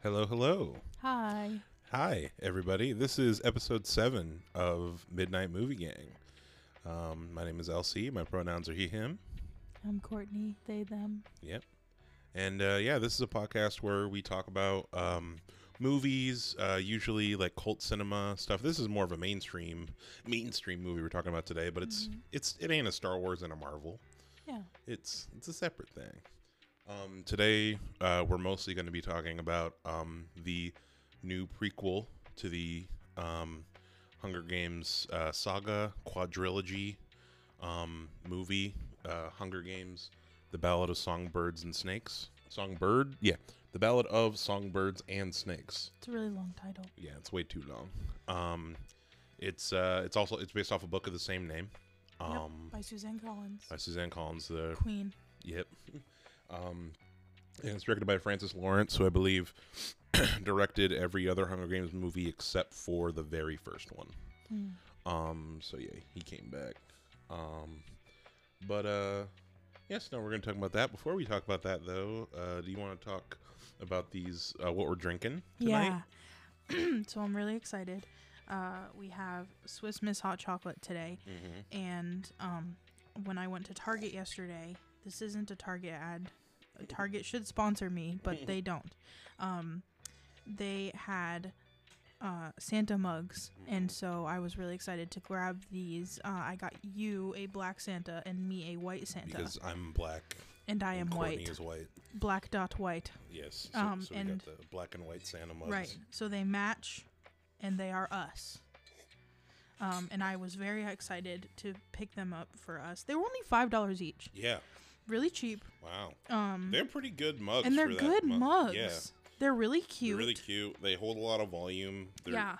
Hello, hello. Hi. Hi, everybody. This is episode seven of Midnight Movie Gang. Um, my name is LC. My pronouns are he, him. I'm Courtney. They, them. Yep. And uh, yeah, this is a podcast where we talk about um, movies, uh, usually like cult cinema stuff. This is more of a mainstream mainstream movie we're talking about today, but it's it's it ain't a Star Wars and a Marvel. Yeah. It's it's a separate thing. Um, today uh, we're mostly going to be talking about um, the new prequel to the um, Hunger Games uh, saga quadrilogy um, movie, uh, Hunger Games: The Ballad of Songbirds and Snakes. Songbird, yeah, The Ballad of Songbirds and Snakes. It's a really long title. Yeah, it's way too long. Um, it's uh, it's also it's based off a book of the same name. Yep, Um, by Suzanne Collins. by Suzanne Collins, the Queen. Yep. Um, and it's directed by Francis Lawrence, who I believe directed every other Hunger Games movie except for the very first one. Mm. Um, so yeah, he came back. Um, but uh, yes, no, we're gonna talk about that. Before we talk about that, though, uh, do you want to talk about these? Uh, what we're drinking tonight? Yeah. so I'm really excited. Uh, we have Swiss Miss hot chocolate today, Mm-hmm. and um, when I went to Target yesterday, this isn't a Target ad. Target should sponsor me, but they don't. Um, they had uh, Santa mugs, and so I was really excited to grab these. Uh, I got you a black Santa and me a white Santa, Because I'm black. and I am and Courtney white, is white. black dot white. Yes. So, Um, so we and- got the black and white Santa mugs. Right. So they match and they are us. Um, and I was very excited to pick them up for us. They were only five dollars each. Yeah. Really cheap. Wow. Um They're pretty good mugs. and they're good mug. mugs. Yeah. They're really cute. They're really cute. They hold a lot of volume. They're yeah.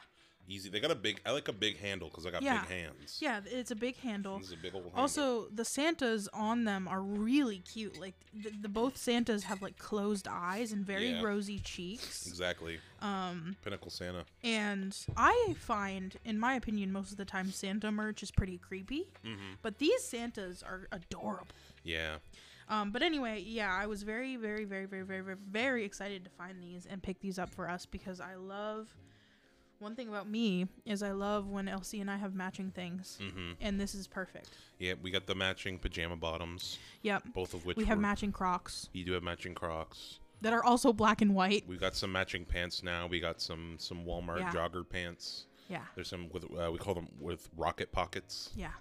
Easy. They got a big. I like a big handle because I got Yeah. big hands. Yeah, it's a big handle. This is a big old. Handle. Also, the Santas on them are really cute. Like the, the both Santas have like closed eyes and very Yeah. rosy cheeks. exactly. Um Pinnacle Santa. And I find, in my opinion, most of the time Santa merch is pretty creepy. Mm-hmm. But these Santas are adorable. Yeah. Um, but anyway, yeah, I was very, very, very, very, very, very, very excited to find these and pick these up for us because I love. One thing about me is I love when Elsie and I have matching things, Mm-hmm. and this is perfect. Yeah. We got the matching pajama bottoms, Yep, both of which we have were- matching Crocs You do have matching Crocs. that are also black and white. We got some matching pants now. We got some some Walmart Yeah. jogger pants. Yeah, There's some with uh, we call them with rocket pockets. yeah.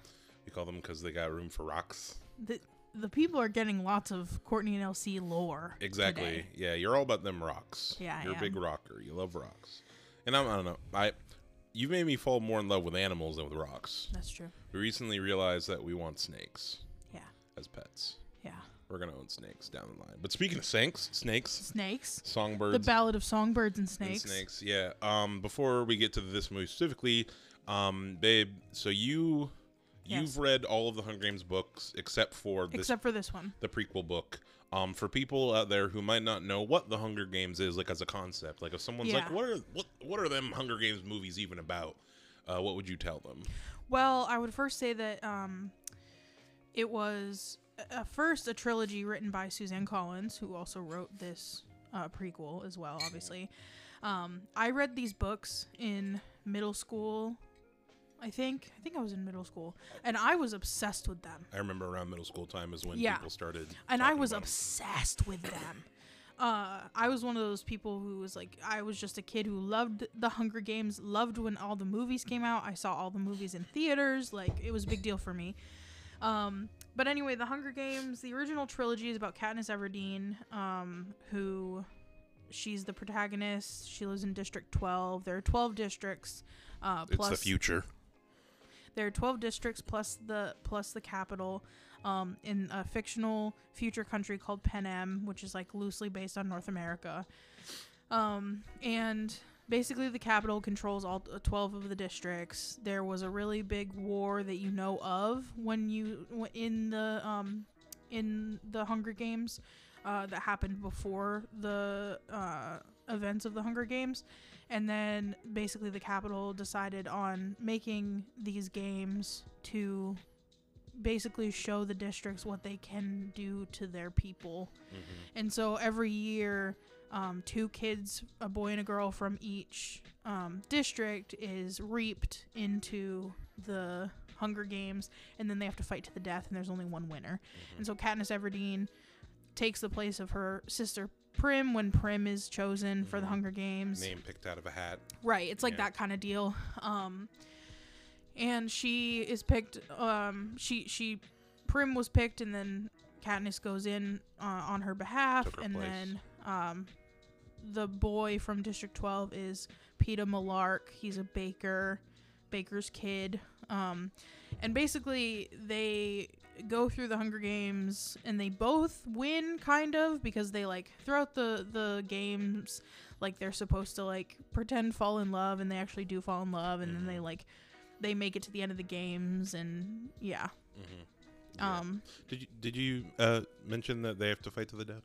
We call them because they got room for rocks. The the people are getting lots of Courtney and Elsie lore. Exactly. today. Yeah, you're all about them rocks. Yeah, you're a big rocker. You love rocks, and I'm, I don't know. I you've made me fall more in love with animals than with rocks. That's true. We recently realized that we want snakes Yeah, as pets. yeah. We're gonna own snakes down the line. But speaking of snakes, snakes, Snakes. songbirds, The Ballad of Songbirds and and Snakes. snakes. Yeah. Um. Before we get to this movie specifically, um, babe. So you. You've Yes. read all of the Hunger Games books except for this Except for this one. the prequel book. Um, for people out there who might not know what the Hunger Games is, like as a concept, like if someone's like, "What are what what are them Hunger Games movies even about?" Uh, what would you tell them? Well, I would first say that um, it was uh, first a trilogy written by Suzanne Collins, who also wrote this uh, prequel as well, obviously. Um, I read these books in middle school. I think I think I was in middle school, and I was obsessed with them. I remember around middle school time is when Yeah. people started, and I was obsessed with them. Uh, I was one of those people who was like, I was just a kid who loved the Hunger Games, loved when all the movies came out. I saw all the movies in theaters, like it was a big deal for me. Um, but anyway, the Hunger Games, the original trilogy is about Katniss Everdeen, um, who she's the protagonist. She lives in District 12. There are 12 districts. Uh, It's plus the future. There are 12 districts plus the plus the Capitol um, in a fictional future country called Panem, which is like loosely based on North America. Um, and basically, the Capitol controls all uh, 12 of the districts. There was a really big war that you know of when you in the um, in the Hunger Games uh, that happened before the uh, events of the Hunger Games. And then basically the Capitol decided on making these games to basically show the districts what they can do to their people. Mhm. And so every year, um, two kids, a boy and a girl from each um, district, is reaped into the Hunger Games, and then they have to fight to the death, and there's only one winner. Mhm. And so Katniss Everdeen takes the place of her sister Prim when Prim is chosen for the Mhm. Hunger Games. Name picked out of a hat. Right, it's like Yeah. that kind of deal. Um, and she is picked. Um, she she Prim was picked, and then Katniss goes in uh, on her behalf, her and place. then um, the boy from District Twelve is Peeta Mellark. He's a baker, baker's kid. Um, and basically they go through the Hunger Games, and they both win, kind of, because they like throughout the the games like they're supposed to like pretend fall in love and they actually do fall in love and then they Mhm. like they make it to the end of the games and yeah Mm-hmm. um did you did you uh, mention that they have to fight to the death?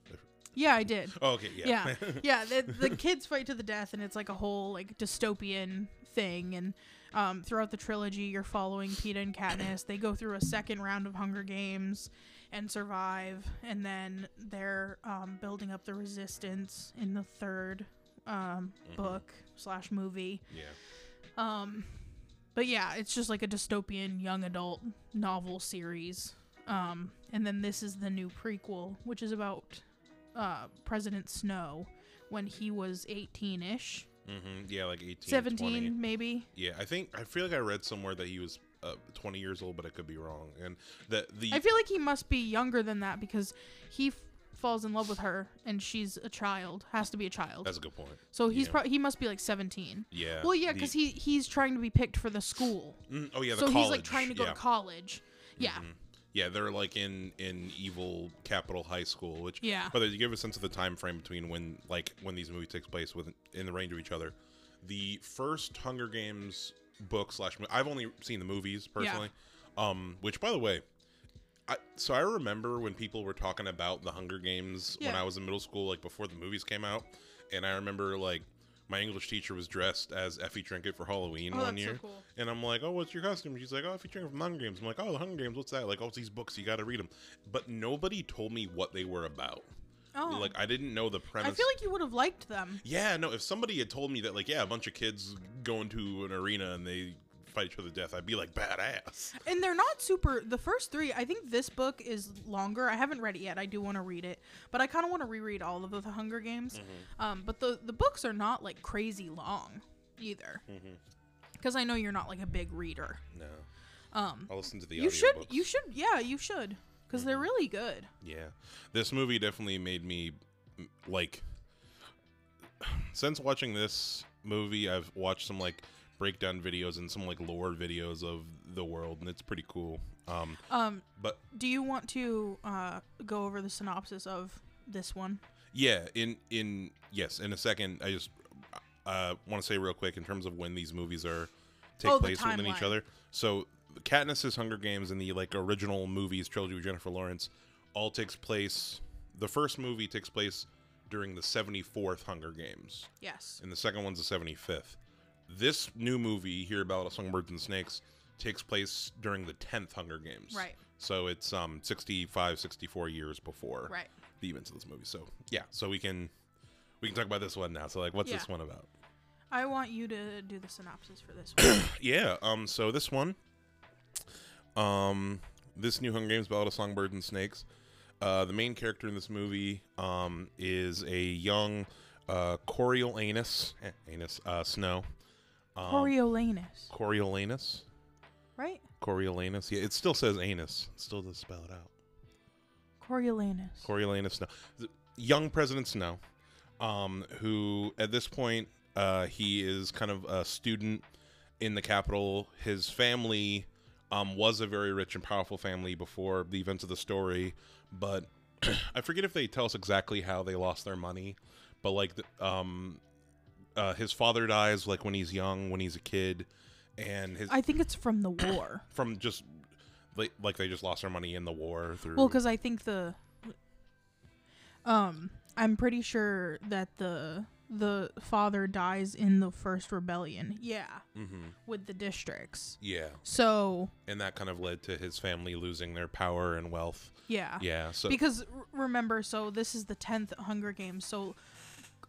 yeah i did Oh, okay. Yeah. Yeah. yeah the, the kids fight to the death and it's like a whole like dystopian thing and um, throughout the trilogy you're following Peeta and Katniss they go through a second round of Hunger Games and survive and then they're um, building up the resistance in the third um, Mhm. book slash movie yeah. Um, but yeah, it's just like a dystopian young adult novel series. Um, and then this is the new prequel, which is about uh, President Snow when he was 18 ish, Mm-hmm. Yeah, like 18, 17 20. maybe. Yeah, I think I feel like I read somewhere that he was uh, 20 years old, but I could be wrong. And that the I feel like he must be younger than that because he f- falls in love with her and she's a child, has to be a child. that's a good point. so he's yeah. pro- he must be like 17. Yeah. Well, yeah, the- because he he's trying to be picked for the school. Mm, oh yeah, the so college. he's like trying to go yeah. to college. Yeah. Mhm. Yeah, they're like in in evil capital high school, which Yeah. But to give a sense of the time frame between when like when these movies takes place within in the range of each other, the first Hunger Games book slash I've only seen the movies personally, um, which by the way, I so I remember when people were talking about the Hunger Games when I was in middle school, like before the movies came out, and I remember like my English teacher was dressed as Effie Trinket for Halloween Oh, one that's so year. cool. And I'm like, oh, what's your costume? She's like, oh, Effie Trinket from Hunger Games. I'm like, oh, the Hunger Games, what's that? Like, oh, it's these books, you got to read them. But nobody told me what they were about. Oh. Like, I didn't know the premise. I feel like you would have liked them. yeah, no, if somebody had told me that, like, yeah, a bunch of kids go into an arena and they fight each other to death, I'd be like, badass. And they're not super. The first three, I think this book is longer. I haven't read it yet. I do want to read it, but I kind of want to reread all of the Hunger Games. Mm-hmm. Um, but the the books are not like crazy long either, because I know you're not like a big reader. No. Um, I'll listen to the you should. audiobooks. You should. Yeah, you should, because they're Mhm. really good. Yeah. This movie definitely made me like since watching this movie, I've watched some like breakdown videos and some like lore videos of the world and it's pretty cool. Um Um, but do you want to uh go over the synopsis of this one? yeah, in in yes, in a second I just uh want to say real quick in terms of when these movies are take Oh, place within each other. So Katniss's Hunger Games and the like original movies trilogy with Jennifer Lawrence all takes place the first movie takes place during the 74th Hunger Games. Yes. and the second one's the 75th. This new movie, here about Songbirds and Snakes, takes place during the 10th Hunger Games. Right. So it's um 65, 64 years before Right. the events of this movie. So yeah, so we can we can talk about this one now. So like, what's Yeah. this one about? I want you to do the synopsis for this one. Yeah. Um. So this one, um, this new Hunger Games Ballad of Songbirds and Snakes. Uh, the main character in this movie um, is a young uh, Coriolanus, eh, Anus, uh, Snow. Um, Coriolanus, Coriolanus. right? Coriolanus. Yeah, it still says anus. It still does spell it out. Coriolanus. Coriolanus Snow. The young President Snow, um, who at this point uh, he is kind of a student in the Capitol. His family um, was a very rich and powerful family before the events of the story, but I forget if they tell us exactly how they lost their money. But like, the, um, uh, his father dies like when he's young, when he's a kid, and his I think it's from the war. from just like, like they just lost their money in the war through. Well, because I think the, um, I'm pretty sure that the the father dies in the first rebellion. Yeah, Mm-hmm. with the districts. Yeah, So and that kind of led to his family losing their power and wealth. yeah, Yeah, so because r- remember, so this is the tenth Hunger Games. So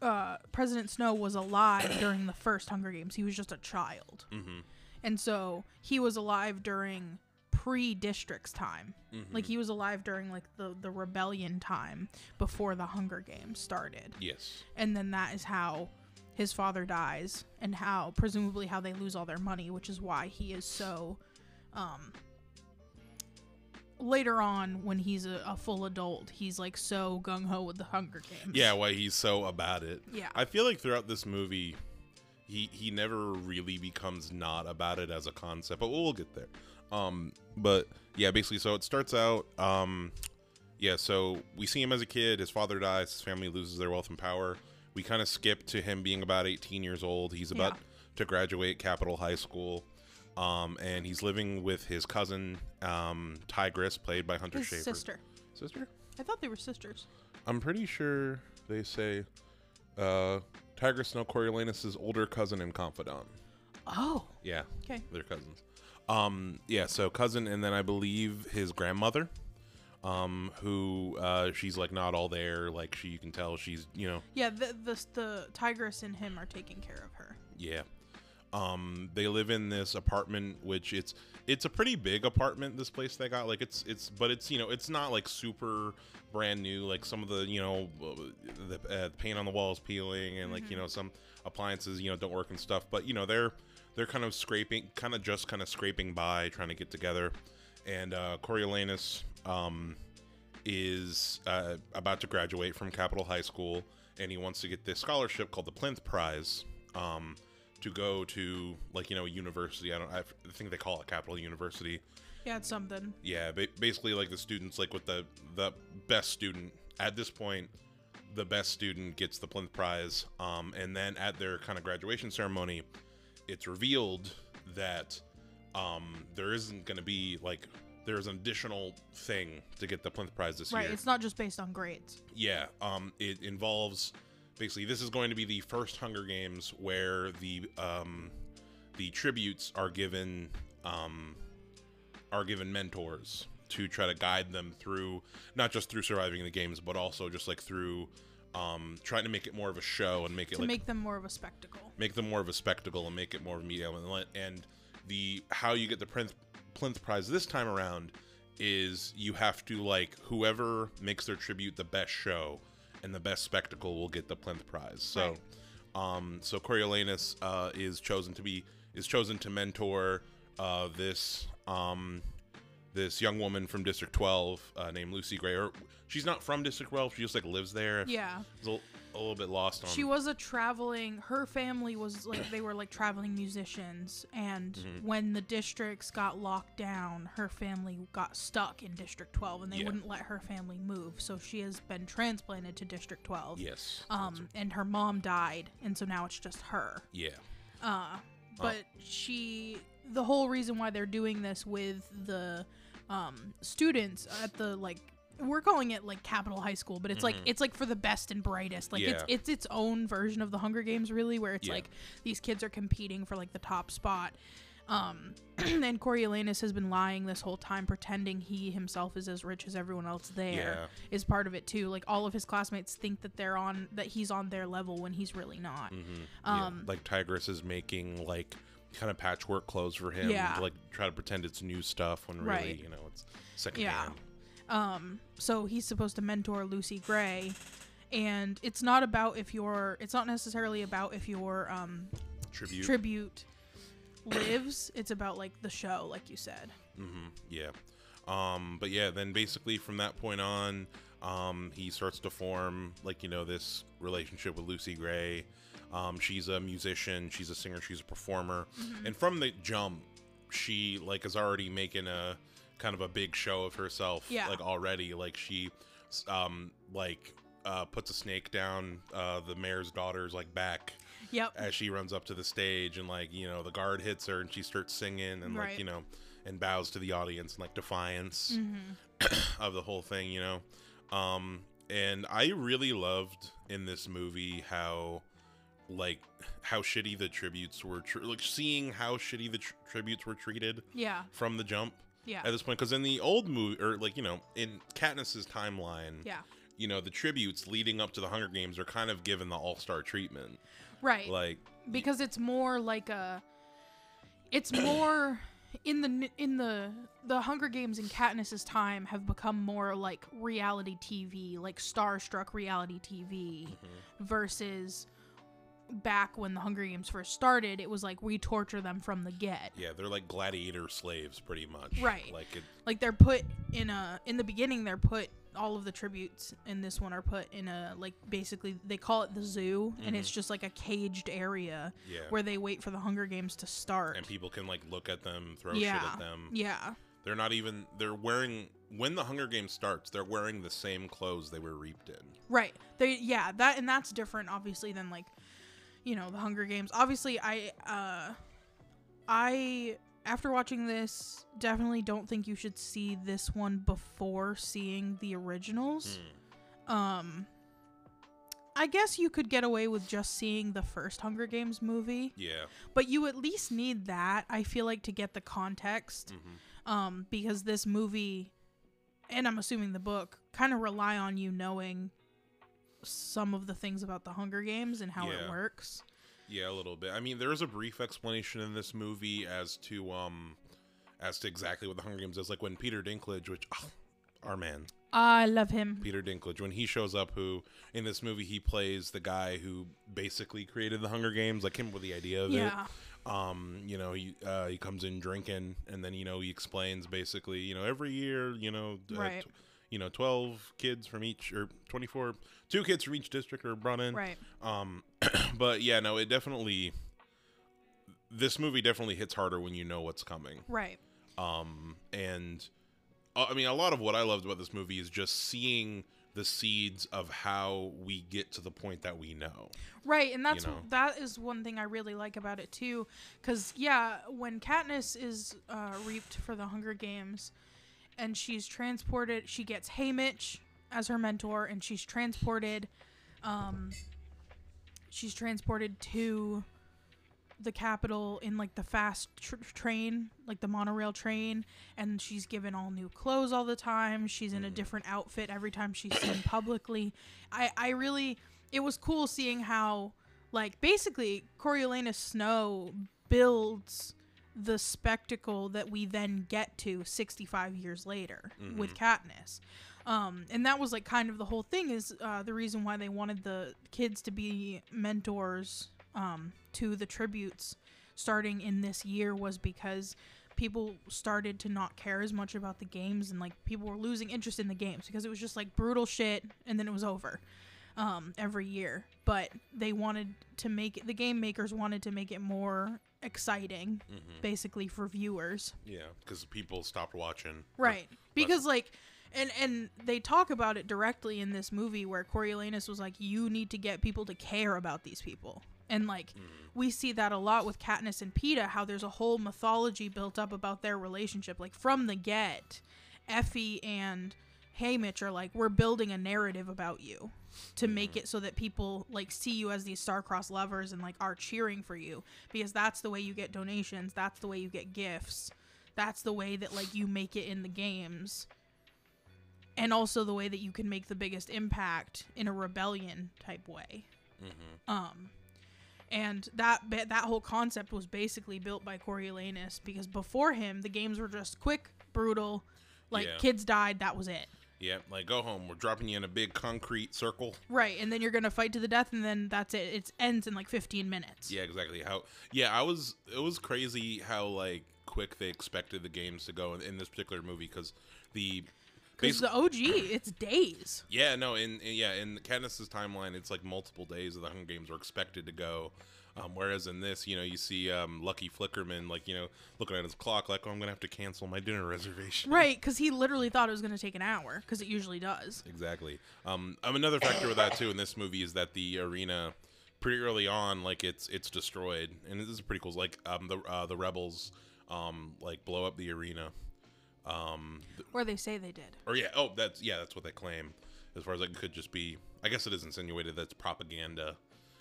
uh, President Snow was alive during the first Hunger Games. He was just a child, hmm and so he was alive during pre-districts time. Mm-hmm. Like he was alive during like the the rebellion time before the Hunger Games started. yes, and then that is how his father dies and how presumably how they lose all their money which is why he is so um later on when he's a, a full adult he's like so gung-ho with the hunger games yeah, why he's so about it. yeah I feel like throughout this movie, he he never really becomes not about it as a concept, but we'll get there. Um, but yeah, basically, so it starts out. Um, yeah, so we see him as a kid. His father dies. His family loses their wealth and power. We kind of skip to him being about 18 years old. He's about Yeah. to graduate Capitol High School. Um, and he's living with his cousin, um, Tigris, played by Hunter his Schafer. sister Sister? i thought they were sisters I'm pretty sure they say uh, Tigris Snow Coriolanus' older cousin and confidant. oh Yeah, okay they're cousins. Um, yeah, so cousin, and then I believe his grandmother, um, who uh, she's like not all there. Like she, you can tell she's you know yeah the, the the Tigris and him are taking care of her Yeah. Um, they live in this apartment, which it's it's a pretty big apartment. This place they got, like it's it's, but it's you know it's not like super brand new. Like some of the you know the, uh, paint on the walls peeling, and like you know some appliances you know don't work and stuff. But you know they're they're kind of scraping, kind of just kind of scraping by, trying to get together. And uh, Coriolanus um, is uh, about to graduate from Capitol High School, and he wants to get this scholarship called the Plinth Prize um, to go to like you know a university. I don't. I think they call it Capitol University. yeah it's something Yeah, ba- basically like the students like with the the best student at this point. The best student gets the Plinth Prize, um, and then at their kind of graduation ceremony, it's revealed that um, there isn't going to be like there's an additional thing to get the Plinth Prize this right year. Right, it's not just based on grades Yeah, um, it involves basically this is going to be the first Hunger Games where the um, the tributes are given um, are given mentors to try to guide them through not just through surviving the games, but also just like through um, trying to make it more of a show and make it to like make them more of a spectacle. Make them more of a spectacle and make it more of a media and and the how you get the plinth, plinth prize this time around is you have to like whoever makes their tribute the best show and the best spectacle will get the plinth prize. So um so coriolanus uh is chosen to be is chosen to mentor uh this um this young woman from district 12 uh, named lucy gray or she's not from district 12 she just like lives there. Yeah a, little bit lost on she was a traveling her family was like they were like traveling musicians. And Mm-hmm. when the districts got locked down her family got stuck in district 12 and they Yeah. wouldn't let her family move. So she has been transplanted to district 12 yes. Um and her mom died. And so now it's just her. Yeah. Uh but she the whole reason why they're doing this with the um students at the like we're calling it like Capitol High School, but it's like it's like for the best and brightest. Like it's Mm-hmm. Yeah. it's its own version of the Hunger Games, really, where it's Yeah. like these kids are competing for like the top spot. Um, and Coriolanus has been lying this whole time, pretending he himself is as rich as everyone else there. Is Yeah. part of it too. Like all of his classmates think that they're on that he's on their level when he's really not. Yeah, Um, like Tigris is making like kind of patchwork clothes for him Yeah. to like try to pretend it's new stuff when really Right. you know it's second Yeah. Um, so he's supposed to mentor Lucy Gray, and it's not about if you're. It's not necessarily about if your um, Tribute. tribute lives. It's about like the show, like you said. Mm hmm Yeah. Um, but yeah, then basically from that point on, um, he starts to form like you know this relationship with Lucy Gray. Um, she's a musician, she's a singer, she's a performer, Mm-hmm. and from the jump, she like is already making a kind of a big show of herself. Yeah. Like already, like she, um, like uh, puts a snake down uh, the mayor's daughter's like back Yep. as she runs up to the stage and like you know the guard hits her and she starts singing and like you know and bows to the audience and like defiance Mm-hmm. of the whole thing you know um and i really loved in this movie how like how shitty the tributes were, tr- like seeing how shitty the tr- tributes were treated Yeah. from the jump Yeah. at this point. Because in the old movie, or like you know, in Katniss's timeline, Yeah. you know, the tributes leading up to the Hunger Games are kind of given the all star treatment. Right. Like, because it's more like a it's more in the in the the Hunger Games in Katniss's time have become more like reality TV, like starstruck reality TV Mm-hmm. versus back when the Hunger Games first started, it was like we torture them from the get. yeah, they're like gladiator slaves, pretty much. Right. Like it. Like they're put in a in the beginning they're put all of the tributes in this one are put in a like basically they call it the zoo and it's just like a caged area Mm-hmm. Yeah. where they wait for the Hunger Games to start. and people can like look at them, throw yeah. shit at them. Yeah. They're not even. They're wearing when the Hunger Games starts. They're wearing the same clothes they were reaped in. Right. They yeah, that and that's different obviously than like you know, the Hunger Games. Obviously I uh I after watching this definitely don't think you should see this one before seeing the originals. Um I guess you could get away with just seeing the first Hunger Games movie, Yeah. but you at least need that I feel like to get the context. Mm-hmm. um, because this movie, and I'm assuming the book, kind of rely on you knowing some of the things about the Hunger Games and how Yeah. it works. Yeah, a little bit. I mean, there is a brief explanation in this movie as to um as to exactly what the Hunger Games is. Like when Peter Dinklage, which oh, our man I love him. Peter Dinklage, when he shows up, who in this movie he plays the guy who basically created the Hunger Games, like him with the idea of Yeah, it. Um, you know, he uh, he comes in drinking, and then you know he explains basically, you know, every year, you know, uh, Right. tw- you know, twelve kids from each or twenty four, two kids from each district are brought in. right. Um, but yeah, no, it definitely. This movie definitely hits harder when you know what's coming. Right. Um, and uh, I mean, a lot of what I loved about this movie is just seeing the seeds of how we get to the point that we know. Right, and that's know? that is one thing I really like about it too, because yeah, when Katniss is uh, reaped for the Hunger Games, and she's transported, she gets Haymitch as her mentor, and she's transported, um, she's transported to the capital in like the fast tr- train, like the monorail train, and she's given all new clothes all the time. She's in a different outfit every time she's seen publicly. I I really it was cool seeing how like basically Coriolanus Snow builds the spectacle that we then get to 65 years later with Katniss. Um, and that was like kind of the whole thing is uh, the reason why they wanted the kids to be mentors um, to the tributes starting in this year was because people started to not care as much about the games and like people were losing interest in the games because it was just like brutal shit and then it was over um, every year. But they wanted to make it, the game makers wanted to make it more exciting, mm-hmm. basically for viewers. Yeah, because people stopped watching. Right. Because like and and they talk about it directly in this movie where Coriolanus was like, You need to get people to care about these people. And like mm-hmm. we see that a lot with Katniss and Peeta, how there's a whole mythology built up about their relationship. Like from the get, Effie and Haymitch are like, We're building a narrative about you to make it so that people like see you as these star-crossed lovers and like are cheering for you because that's the way you get donations that's the way you get gifts that's the way that like you make it in the games and also the way that you can make the biggest impact in a rebellion type way. Um and that that whole concept was basically built by Coriolanus because before him the games were just quick brutal like Yeah. kids died that was it Yeah, like go home. We're dropping you in a big concrete circle. right and then you're gonna fight to the death and then that's it it ends in like 15 minutes Yeah, exactly. How? Yeah, I was. It was crazy how like quick they expected the games to go in, in this particular movie because the. because the og it's days yeah, no, in, in yeah, in Katniss's timeline, it's like multiple days of the Hunger Games were expected to go. Um, whereas in this, you know, you see um, Lucky Flickerman, like, you know, looking at his clock, like, oh, I'm going to have to cancel my dinner reservation. right because he literally thought it was gonna take an hour because it usually does Exactly. Um, um, another factor with that too in this movie is that the arena, pretty early on, like it's it's destroyed, and this is pretty cool. Like um, the uh, the rebels, um, like blow up the arena. Um, th- or they say they did or yeah, oh, that's yeah, that's what they claim. As far as it could just be, I guess it is insinuated that's propaganda,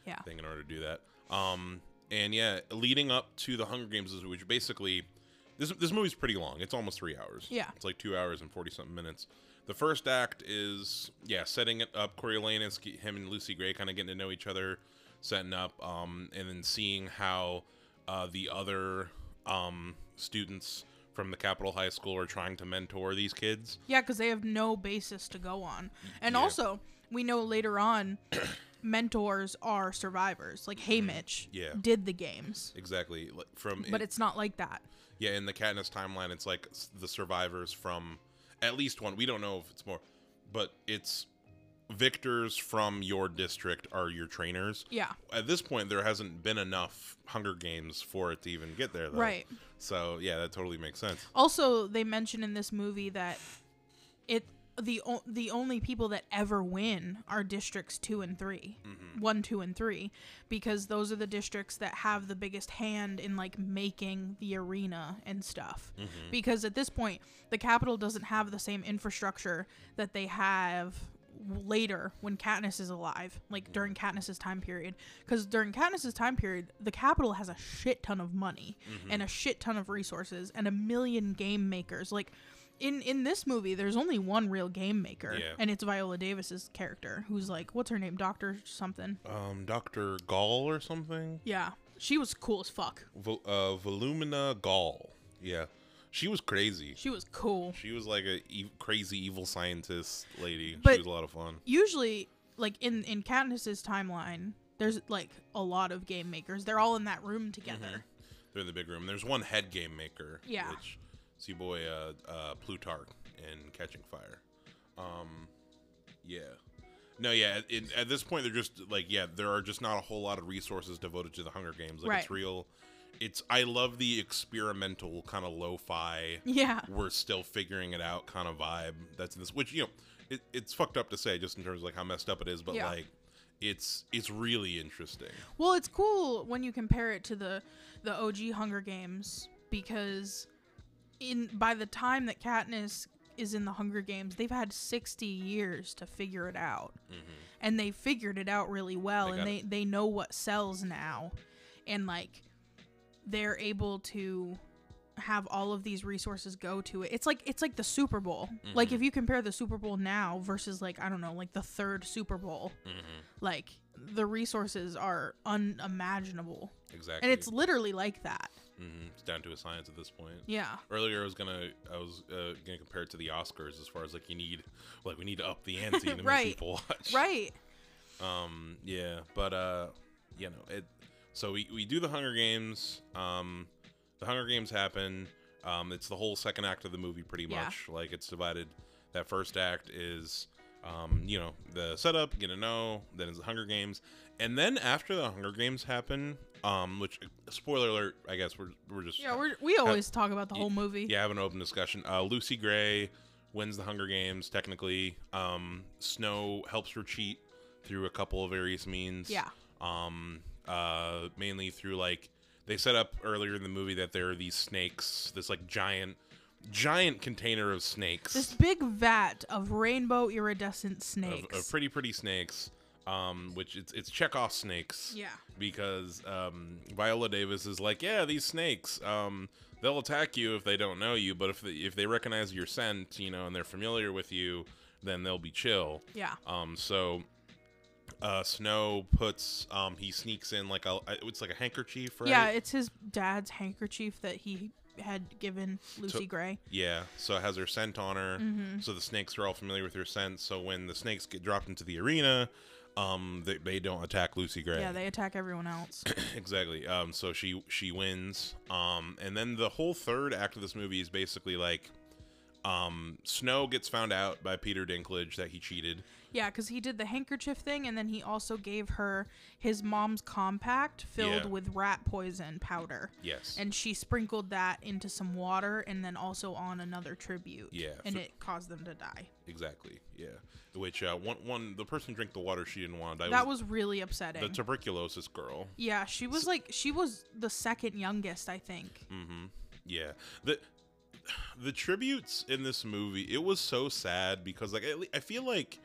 Yeah. thing in order to do that. Um, and yeah, leading up to the Hunger Games, is which basically this this movie's pretty long. It's almost three hours. Yeah. it's like two hours and forty something minutes. The first act is yeah, setting it up. Coriolanus, him and Lucy Gray, kind of getting to know each other, setting up, um, and then seeing how uh, the other um, students from the Capitol High School are trying to mentor these kids. Yeah, because they have no basis to go on. And Yeah. also, we know later on, mentors are survivors. Like Haymitch Mm-hmm. Yeah. did the games, Exactly. Like, From but it's not like that. Yeah, in the Katniss timeline, it's like s- the survivors from at least one. We don't know if it's more, but it's victors from your district are your trainers. Yeah, At this point, there hasn't been enough Hunger Games for it to even get there, though. right. So yeah, that totally makes sense. Also, they mention in this movie that it the o- the only people that ever win are districts two and 3 Mm-hmm. one, two, and three, because those are the districts that have the biggest hand in like making the arena and stuff. Mm-hmm. Because at this point, the Capitol doesn't have the same infrastructure that they have later when Katniss is alive, like during Katniss's time period. Because during Katniss's time period, the Capitol has a shit ton of money Mm-hmm. and a shit ton of resources and a million game makers. Like in in this movie, there's only one real game maker, Yeah. and it's Viola Davis's character, who's like, what's her name, Doctor something. Um, Doctor Gaul or something. Yeah, she was cool as fuck. Vol- uh, Volumnia Gaul. Yeah, she was crazy. She was cool. She was like a e- crazy evil scientist lady. But- she was a lot of fun. usually like in in Katniss's timeline, there's like a lot of game makers. They're all in that room together. They're in the big room. There's one head game maker. Yeah. Which see boy uh, uh, Plutarch in Catching Fire. Um, yeah. No, yeah. At, in- at this point, they're just like, yeah, there are just not a whole lot of resources devoted to the Hunger Games. Like it's Right. real. It's I love the experimental kind of lo-fi. Yeah. We're still figuring it out kind of vibe. That's in this, which you know, it, it's fucked up to say just in terms of like how messed up it is, but Yeah. like, it's it's really interesting. Well, it's cool when you compare it to the the OG Hunger Games because in by the time that Katniss is in the Hunger Games, they've had 60 years to figure it out. And they figured it out really well Mm-hmm. They and they it. they know what sells now. And like they're able to have all of these resources go to it. It's like it's like the Super Bowl. Like Mm-hmm. if you compare the Super Bowl now versus like I don't know, like the third Super Bowl, Mm-hmm. like the resources are unimaginable. Exactly. And it's literally like that. Hmm It's down to a science at this point. Yeah. Earlier, I was gonna, I was uh, gonna compare it to the Oscars as far as like you need, like we need to up the ante to Right. make people watch. Right. Um. Yeah. But uh, you know it. So we we do the Hunger Games. Um, the Hunger Games happen. Um, it's the whole second act of the movie, pretty much. Yeah. Like it's divided. That first act is, um, you know, the setup, get to know. Then it's the Hunger Games, and then after the Hunger Games happen, um, which spoiler alert, I guess we're we're just Yeah, we're, we always talk about the whole movie. yeah, have an open discussion. Uh, Lucy Gray wins the Hunger Games technically. Um, Snow helps her cheat through a couple of various means. Yeah. Um, uh, mainly through like they set up earlier in the movie that there are these snakes, this like giant, giant container of snakes, This big vat of rainbow iridescent of, snakes. of pretty pretty snakes. Um, which it's it's Chekhov snakes. yeah. because um, Viola Davis is like, yeah, these snakes, um, they'll attack you if they don't know you, but if they, if they recognize your scent, you know, and they're familiar with you, then they'll be chill. Yeah. Um, so uh, Snow puts um, he sneaks in like a it's like a handkerchief, right? Yeah, it's his dad's handkerchief that he had given Lucy So- Gray. Yeah, so it has her scent on her. Mm-hmm. So the snakes are all familiar with her scent. So when the snakes get dropped into the arena, um, they, they don't attack Lucy Gray. Yeah, they attack everyone else. exactly. Um, so she she wins. Um, and then the whole third act of this movie is basically like, um, Snow gets found out by Peter Dinklage that he cheated. Yeah, because he did the handkerchief thing, and then he also gave her his mom's compact filled Yeah. with rat poison powder. Yes. And she sprinkled that into some water and then also on another tribute. Yeah, And so- it caused them to die. exactly. Yeah. Which uh, one one the person who drank the water she didn't want to die. That was really upsetting. the tuberculosis girl. yeah, she was like she was the second youngest, I think. Mm-hmm. Yeah. The the tributes in this movie, it was so sad because like I, I feel like,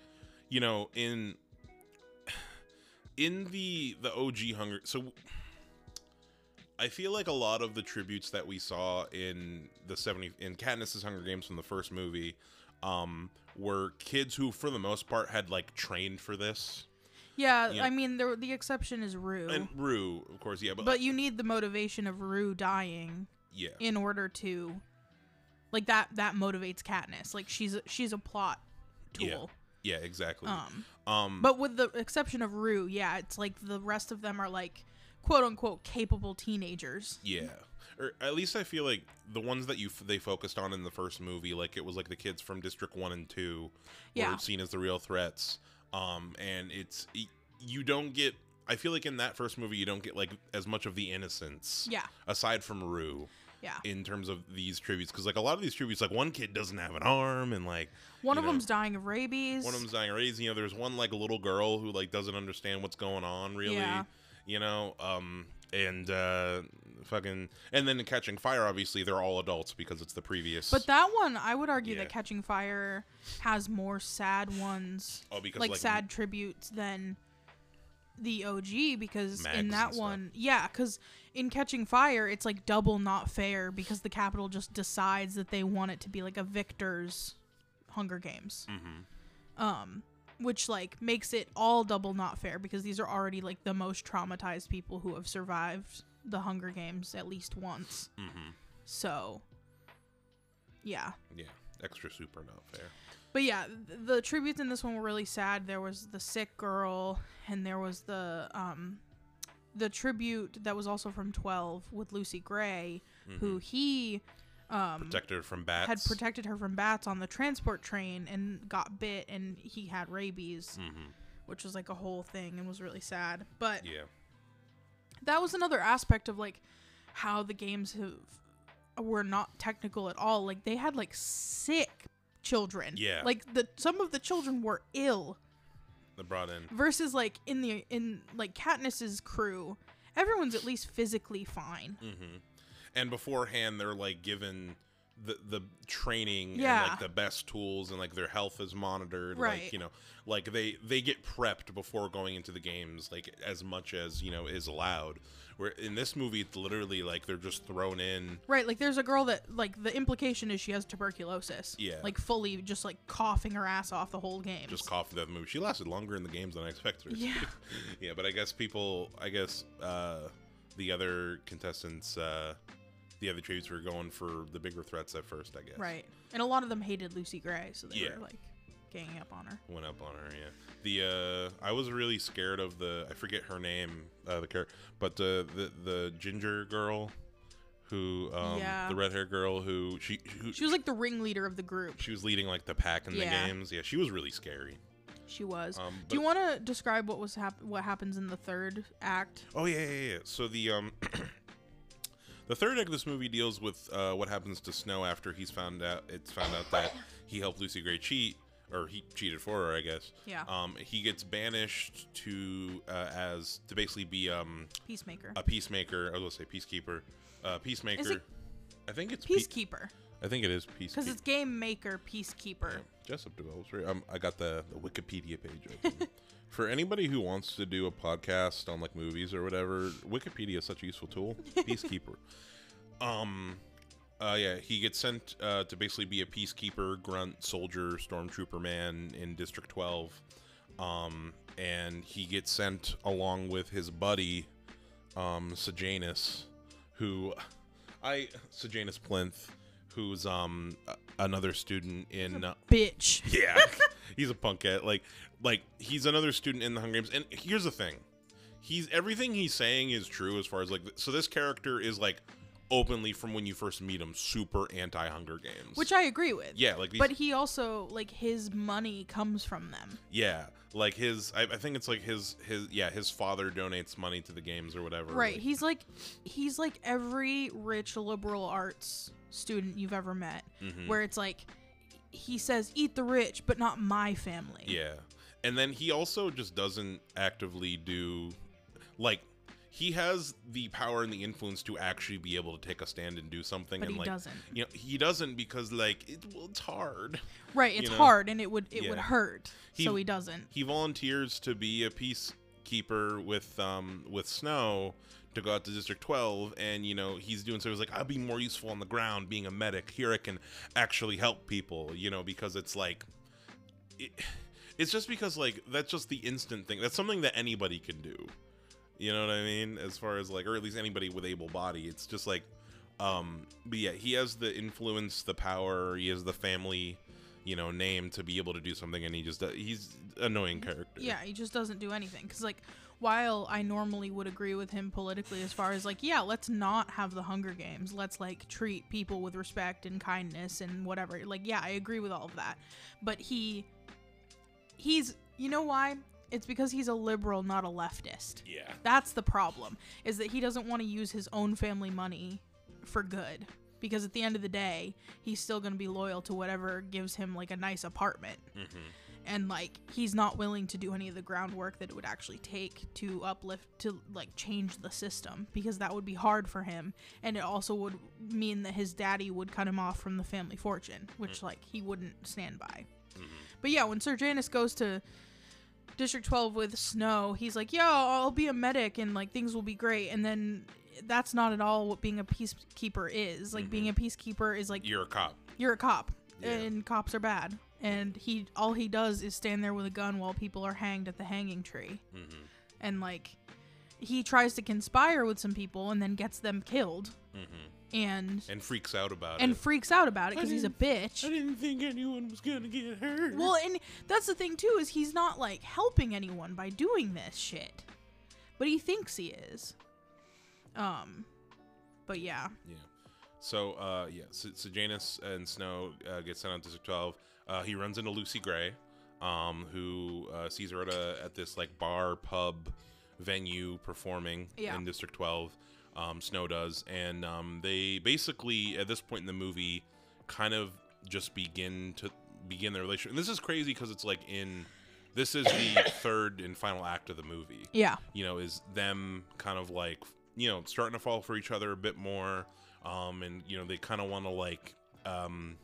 you know, in in the the OG Hunger. So I feel like a lot of the tributes that we saw in the 70 in Katniss's Hunger Games from the first movie um were kids who for the most part had like trained for this. Yeah. I mean, the the exception is Rue, And Rue, of course, yeah, but, but you need the motivation of Rue dying yeah. in order to, like that that motivates Katniss. Like she's a, she's a plot tool. Yeah, exactly. Um, um but with the exception of Rue, yeah, it's like the rest of them are like quote unquote capable teenagers. Yeah, or at least I feel like the ones that you f- they focused on in the first movie, like it was like the kids from District One and Two, Yeah. were seen as the real threats. Um, and it's you don't get. I feel like in that first movie, you don't get like as much of the innocence. Yeah, Aside from Rue, yeah. in terms of these tributes, because like a lot of these tributes, like one kid doesn't have an arm, and like One of know, them's dying of rabies. one of them's dying of raising. You know, there's one like little girl who like doesn't understand what's going on really. Yeah. You know, um, and uh, fucking, and then in Catching Fire, obviously they're all adults because it's the previous. But that one, I would argue Yeah. that Catching Fire has more sad ones, oh, because like, like, sad tributes, than the OG. Because Mags in that one, yeah, because in Catching Fire, it's like double not fair because the Capitol just decides that they want it to be like a victor's Hunger Games. Mhm. Um, which like makes it all double not fair because these are already like the most traumatized people who have survived the Hunger Games at least once. Mhm. So, yeah. Yeah, extra super not fair. But yeah, th- the tributes in this one were really sad. There was the sick girl, and there was the um, the tribute that was also from Twelve with Lucy Gray, who he um Protected from bats. had protected her from bats on the transport train and got bit, and he had rabies, Mhm. which was like a whole thing and was really sad. But Yeah. that was another aspect of like how the games have were not technical at all. Like they had like sick children. Yeah. Like the some of the children were ill Brought in. versus like in the in like Katniss's crew, everyone's at least physically fine. hmm And beforehand, they're like given the the training and like the best tools, and like their health is monitored. Right. Like you know, like they they get prepped before going into the games, like as much as you know is allowed. Where in this movie, it's literally like they're just thrown in. Right, like there's a girl that like the implication is she has tuberculosis. Yeah. Like fully just like coughing her ass off the whole game. Just coughed death movie. She lasted longer in the games than I expected her to. Yeah. yeah, but I guess people, I guess uh, the other contestants, uh, the other tributes were going for the bigger threats at first. I guess. Right. And a lot of them hated Lucy Gray, so they Yeah. were like ganging up on her. went up on her. Yeah, the uh, I was really scared of the I forget her name, uh, the character, but the the the ginger girl, who um, Yeah. the red hair girl who she who She was like the ringleader of the group. she was leading like the pack in Yeah. the games. Yeah, she was really scary. She was. Um, Do you want to describe what was hap- what happens in the third act? Oh yeah, yeah, yeah. So the um. The third act of this movie deals with uh, what happens to Snow after he's found out. It's found out that he helped Lucy Gray cheat, or he cheated for her, I guess. Yeah. Um, he gets banished to uh, as to basically be um Peacemaker. a peacemaker. I was gonna say peacekeeper. Uh, peacemaker. Is it I think it's Pe- Peacekeeper. I think it is peacekeeper. Because it's Game Maker Peacekeeper. Yeah, Jessup develops. Right? Um, I got the, the Wikipedia page open. For anybody who wants to do a podcast on like movies or whatever, Wikipedia is such a useful tool. Peacekeeper. um, uh, yeah, he gets sent uh, to basically be a peacekeeper, grunt, soldier, stormtrooper man in District 12. Um, and he gets sent along with his buddy, um, Sejanus, who I Sejanus Plinth, who's um another student in uh, Bitch. yeah, he's a punkette. Like, like he's another student in the Hunger Games. And here's the thing: he's everything he's saying is true as far as like. So this character is like openly from when you first meet him, super anti Hunger Games. Which I agree with. yeah, like these, But he also like his money comes from them. yeah, like his. I, I think it's like his his yeah his father donates money to the games or whatever. Right. like- He's like he's like every rich liberal arts student you've ever met Mhm. where it's like he says eat the rich but not my family. Yeah. And then he also just doesn't actively do like he has the power and the influence to actually be able to take a stand and do something But and he like doesn't. you know he doesn't because like it, well, it's hard. Right, it's know? hard and it would it would hurt. He- so he doesn't. He volunteers to be a peacekeeper with um with Snow to go out to District 12, and you know he's doing so. He's like, I'll be more useful on the ground, being a medic. Here I can actually help people. You know, because it's like, it, it's just because like that's just the instant thing. That's something that anybody can do. You know what I mean? As far as like, or at least anybody with able body. It's just like, um, but yeah, he has the influence, the power. He has the family, you know, name to be able to do something, and he just he's annoying character. Yeah, he just doesn't do anything. Because, like, while I normally would agree with him politically, as far as, like, yeah, let's not have the Hunger Games. Let's, like, treat people with respect and kindness and whatever. Like, yeah, I agree with all of that. But he, he's, you know why? It's because he's a liberal, not a leftist. Yeah. That's the problem, is that he doesn't want to use his own family money for good. Because at the end of the day, he's still going to be loyal to whatever gives him, like, a nice apartment Mm-hmm. and like he's not willing to do any of the groundwork that it would actually take to uplift to like change the system because that would be hard for him and it also would mean that his daddy would cut him off from the family fortune which like he wouldn't stand by but yeah when Sejanus goes to district 12 with snow he's like yo, i'll be a medic and like things will be great and then that's not at all what being a peacekeeper is like being a peacekeeper is like You're a cop. you're a cop Yeah. and cops are bad and he all he does is stand there with a gun while people are hanged at the hanging tree Mm-hmm. and like he tries to conspire with some people and then gets them killed Mm-hmm. And And freaks out about it. and it. freaks out about it because he's a bitch I didn't think anyone was gonna get hurt. well and that's the thing too is he's not like helping anyone by doing this shit but he thinks he is um but yeah Yeah. So, uh, yeah, so, so Janus and Snow uh, get sent out to District 12. Uh, he runs into Lucy Gray, um, who uh, sees her at, a, at this like bar pub venue performing Yeah. in District 12. Um, Snow does, and um, they basically at this point in the movie kind of just begin to begin their relationship. And this is crazy because it's like in this is the third and final act of the movie yeah you know, is them kind of like, you know, starting to fall for each other a bit more. Um, and, you know, they kind of want to like, um,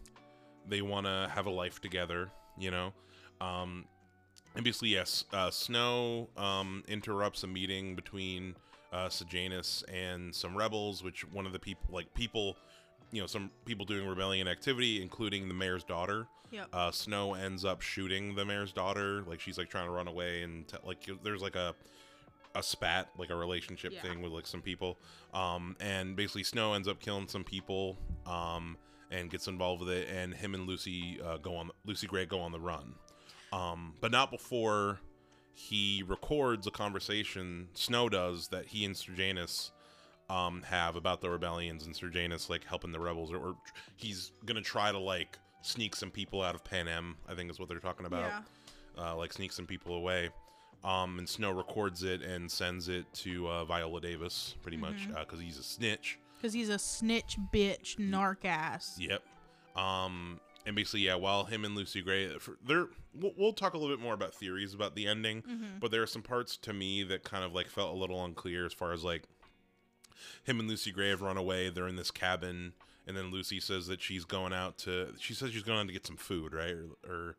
they want to have a life together, you know? Um, and basically, yes, uh, Snow, um, interrupts a meeting between, uh, Sejanus and some rebels, which one of the people, like people, you know, some people doing rebellion activity, including the mayor's daughter. Yeah. Uh, Snow ends up shooting the mayor's daughter. Like she's like trying to run away, and t- like there's like a a spat, like a relationship Yeah. thing with like some people. Um, and basically Snow ends up killing some people. Um, and gets involved with it, and him and Lucy uh, go on. Lucy Gray go on the run, um, but not before he records a conversation. Snow does that he and Sejanus um, have about the rebellions and Sejanus like helping the rebels, or, or he's gonna try to like sneak some people out of Panem. I think is what they're talking about. Yeah. Uh, like sneak some people away. Um, and Snow records it and sends it to uh, Viola Davis, pretty much, because he's a snitch. because he's a snitch bitch narc ass Yep. Um, and basically, yeah, while him and Lucy Gray, there, we'll, we'll talk a little bit more about theories about the ending, mm-hmm. but there are some parts to me that kind of like felt a little unclear as far as like him and Lucy Gray have run away. They're in this cabin, and then Lucy says that she's going out to. She says she's going out to get some food, right? Or, or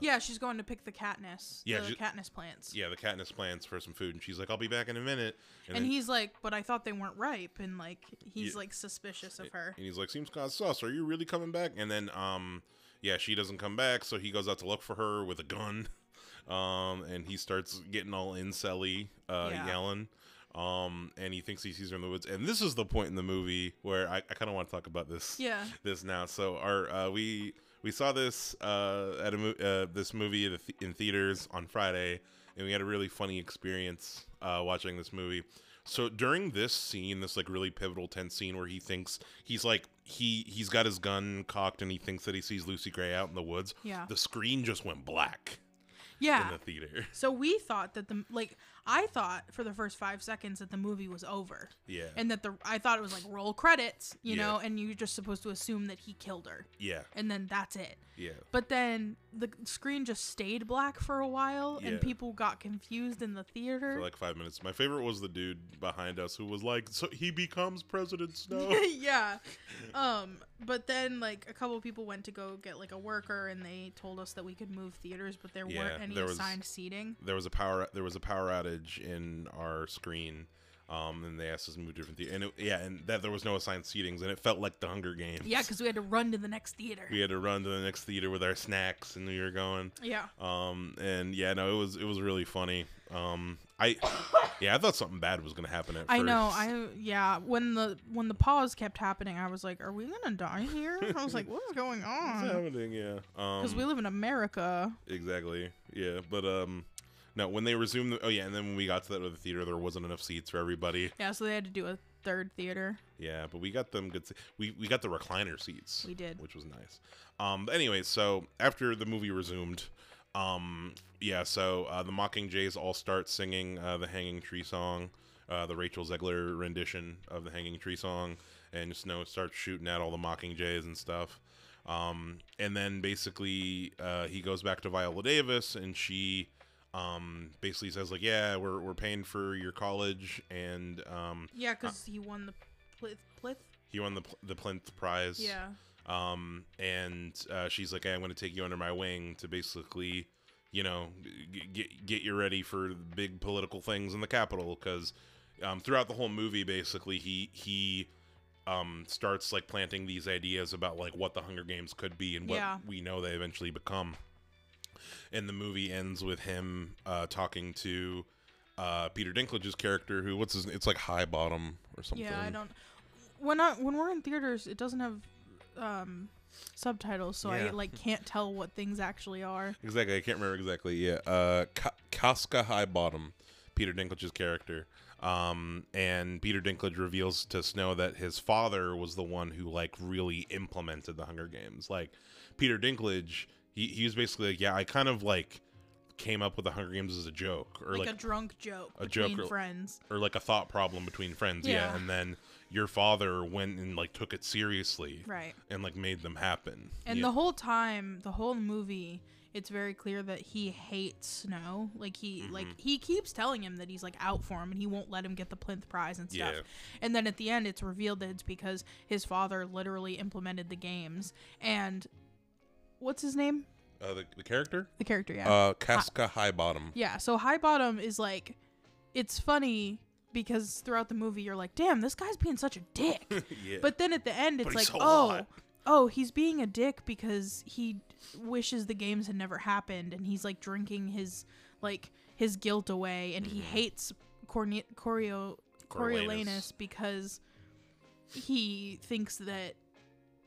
yeah she's going to pick the Katniss Yeah, the she- Katniss plants yeah, the Katniss plants for some food, and she's like, "I'll be back in a minute." and then- he's like but i thought they weren't ripe and like he's Yeah. like suspicious of her And he's like, seems kind of sus. Are you really coming back? And then, um, yeah, she doesn't come back, so he goes out to look for her with a gun. Um, and he starts getting all incelly, uh, Yeah. yelling. Um, and he thinks he sees her in the woods. And this is the point in the movie where I, I kind of want to talk about this. yeah This now. So our uh, we we saw this uh, at a mo- uh, this movie in theaters on Friday, and we had a really funny experience uh, watching this movie. So during this scene, this like really pivotal tense scene where he thinks he's like he he's got his gun cocked and he thinks that he sees Lucy Gray out in the woods. Yeah. The screen just went black yeah in the theater. so we thought that the like i thought for the first five seconds that the movie was over Yeah. and that the i thought it was like roll credits you Yeah. know and you're just supposed to assume that he killed her yeah. and then that's it Yeah. but then the screen just stayed black for a while Yeah. and people got confused in the theater For like five minutes. My favorite was the dude behind us who was like, "So he becomes President Snow." yeah. Um, but then like a couple people went to go get like a worker and they told us that we could move theaters, but there Yeah. weren't any there was assigned seating. there was a power there was a power outage in our screen. Um, and they asked us to move to different theater, and it, yeah, and that there was no assigned seatings, and it felt like the Hunger Games. Yeah, because we had to run to the next theater. we had to run to the next theater with our snacks, and we were going. Yeah. Um, and yeah, no, it was it was really funny. Um, I yeah, I thought something bad was gonna happen at I first. know. I yeah. When the when the pause kept happening, I was like, "Are we gonna die here?" I was like, "What is going What's on?" happening? Yeah. Because Um, we live in America. exactly. Yeah, but um, no, when they resumed. The, oh yeah, and then when we got to that other theater, there wasn't enough seats for everybody. Yeah, so they had to do a third theater. Yeah, but we got them good. se- We we got the recliner seats. We did. which was nice. Um, but anyway, so after the movie resumed, um, yeah, so uh, the Mockingjays all start singing uh, the Hanging Tree song, uh, the Rachel Zegler rendition of the Hanging Tree song, and Snow starts shooting at all the Mockingjays and stuff. Um, and then basically uh, he goes back to Viola Davis, and she um, basically says like, "Yeah, we're we're paying for your college," and um, Yeah, because he won the plith. plith? he won the pl- the Plinth Prize. Yeah. um, and uh, she's like, hey, "I'm going to take you under my wing to basically, you know, g- get get you ready for big political things in the Capitol Because um, throughout the whole movie, basically, he he um, starts like planting these ideas about like what the Hunger Games could be and what Yeah. we know they eventually become. And the movie ends with him uh, talking to uh, Peter Dinklage's character, who what's his? It's like Highbottom or something. Yeah, I don't. When I when we're in theaters, it doesn't have um subtitles, so Yeah. I like can't tell what things actually are. Exactly, I can't remember exactly. Yeah, uh, Casca Highbottom, Peter Dinklage's character, um, and Peter Dinklage reveals to Snow that his father was the one who like really implemented the Hunger Games. Like Peter Dinklage, he he was basically like, yeah, I kind of like came up with the Hunger Games as a joke or Like, like, a drunk joke a joke between or- friends. or like a thought problem between friends. Yeah. Yeah. and then your father went and like took it seriously Right. and like made them happen. And yeah. the whole time, the whole movie, it's very clear that he hates Snow. Like he Mm-hmm. like he keeps telling him that he's like out for him and he won't let him get the plinth prize and stuff. Yeah. And then at the end it's revealed that it's because his father literally implemented the games and what's his name? uh, the, the character, The character, yeah. uh, Casca Highbottom. yeah, so Highbottom is like it's funny because throughout the movie you're like, "Damn, this guy's being such a dick." yeah, But then at the end, it's like, so oh, hot. oh, he's being a dick because he wishes the games had never happened, and he's like drinking his like his guilt away, and he hates Corne- Corio- Coriolanus. Coriolanus because he thinks that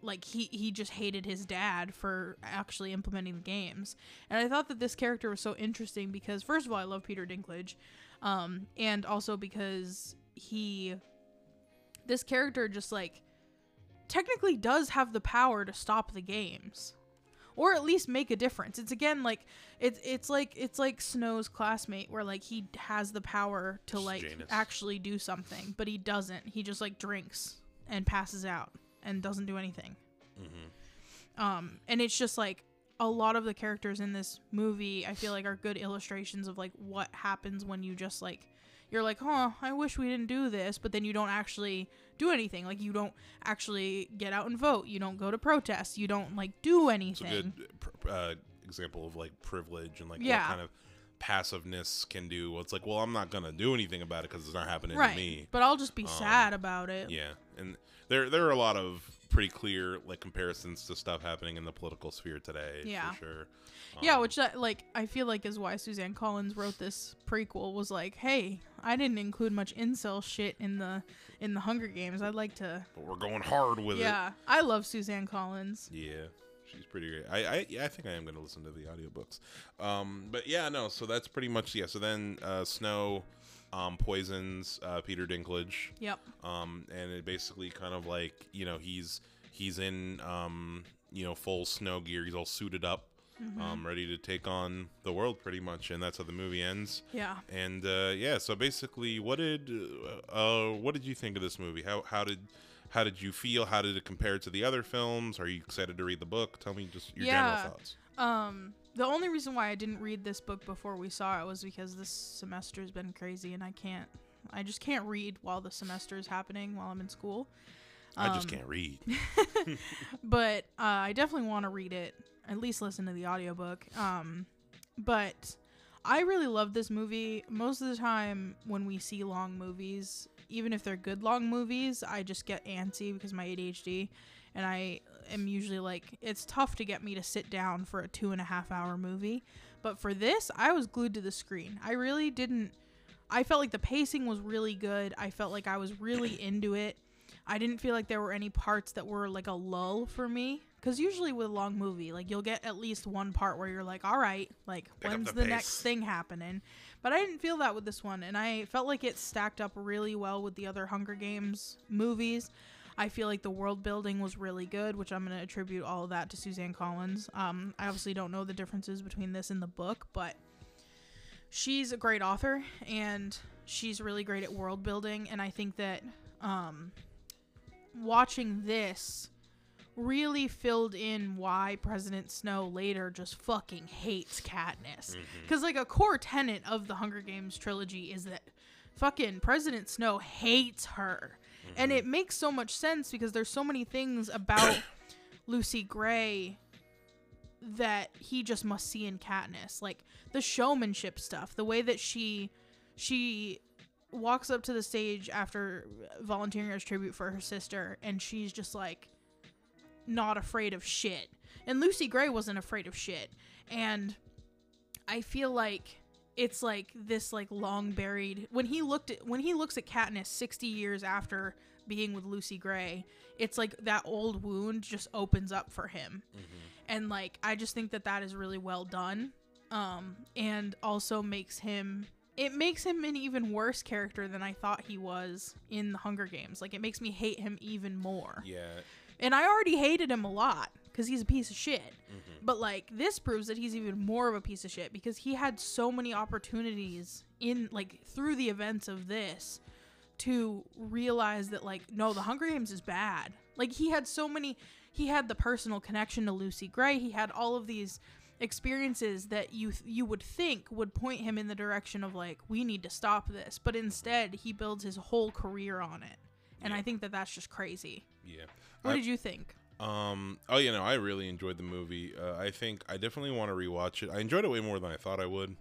like he he just hated his dad for actually implementing the games. And i thought that this character was so interesting because first of all i love peter dinklage um and also because he this character just like technically does have the power to stop the games or at least make a difference. It's again like it's it's like it's like snow's classmate where like he has the power to like Janus. actually do something but he doesn't. He just like drinks and passes out and doesn't do anything Mm-hmm. um and it's just like a lot of the characters in this movie i feel like are good illustrations of like what happens when you just like you're like huh i wish we didn't do this but then you don't actually do anything like you don't actually get out and vote you don't go to protests you don't like do It's a anything good uh, example of like privilege and like Yeah. what kind of passiveness can do. It's like, well, I'm not gonna do anything about it because it's not happening right to me. but i'll just be Um, sad about it Yeah, and there there are a lot of pretty clear like comparisons to stuff happening in the political sphere today. Yeah. for sure. yeah Um, which that, like i feel like is why suzanne collins wrote this prequel was like hey i didn't include much incel shit in the in the hunger games i'd like to but we're going hard with it. yeah i love suzanne collins Yeah, she's pretty great. I I, yeah, I think I am going to listen to the audiobooks. Um, but yeah, no. So that's pretty much yeah. So then uh, Snow um, poisons uh, Peter Dinklage. yep um, and it basically kind of like you know he's he's in um, you know full snow gear. He's all suited up, Mm-hmm. um, ready to take on the world pretty much, and that's how the movie ends. yeah And uh, yeah, so basically, what did uh, what did you think of this movie? How how did how did you feel? How did it compare to the other films? Are you excited to read the book? Tell me just your Yeah. general thoughts. Um, the only reason why I didn't read this book before we saw it was because this semester's been crazy and I can't, I just can't read while the semester is happening while I'm in school. I just Um, can't read. But uh, I definitely want to read it, at least listen to the audiobook. Um, but I really love this movie. Most of the time, when we see long movies, even if they're good long movies, I just get antsy because my ADHD, and I am usually like, it's tough to get me to sit down for a two and a half hour movie. But for this, I was glued to the screen. I really didn't. I felt like the pacing was really good. I felt like I was really into it. I didn't feel like there were any parts that were like a lull for me. Because usually with a long movie, like you'll get at least one part where you're like, all right, like Pick when's the the, next thing happening? But I didn't feel that with this one. And I felt like it stacked up really well with the other Hunger Games movies. I feel like the world building was really good, which I'm going to attribute all of that to Suzanne Collins. Um, I obviously don't know the differences between this and the book, but she's a great author and she's really great at world building. And I think that um, watching this really filled in why President Snow later just fucking hates Katniss. Because, like, a core tenet of the Hunger Games trilogy is that fucking President Snow hates her. And it mm-hmm. makes so much sense because there's so many things about Lucy Gray that he just must see in Katniss. Like the showmanship stuff, the way that she she walks up to the stage after volunteering as tribute for her sister and she's just like not afraid of shit. And Lucy Gray wasn't afraid of shit. And I feel like it's like this like long buried when he looked at when he looks at Katniss 60 years after being with Lucy Gray, it's like that old wound just opens up for him. And like I just think that that is really well done. Um and also makes him it makes him an even worse character than I thought he was in the Hunger Games. Like it makes me hate him even more. Yeah. And I already hated him a lot because he's a piece of shit. Mm-hmm. But like this proves that he's even more of a piece of shit because he had so many opportunities in like through the events of this to realize that like no, the Hunger Games is bad. Like he had so many he had the personal connection to Lucy Gray. He had all of these experiences that you you would think would point him in the direction of like we need to stop this, but instead he builds his whole career on it. And I think that that's just crazy. Yeah. What I- did you think? Um. Oh, you know, I really enjoyed the movie. Uh, I think I definitely want to rewatch it. I enjoyed it way more than I thought I would.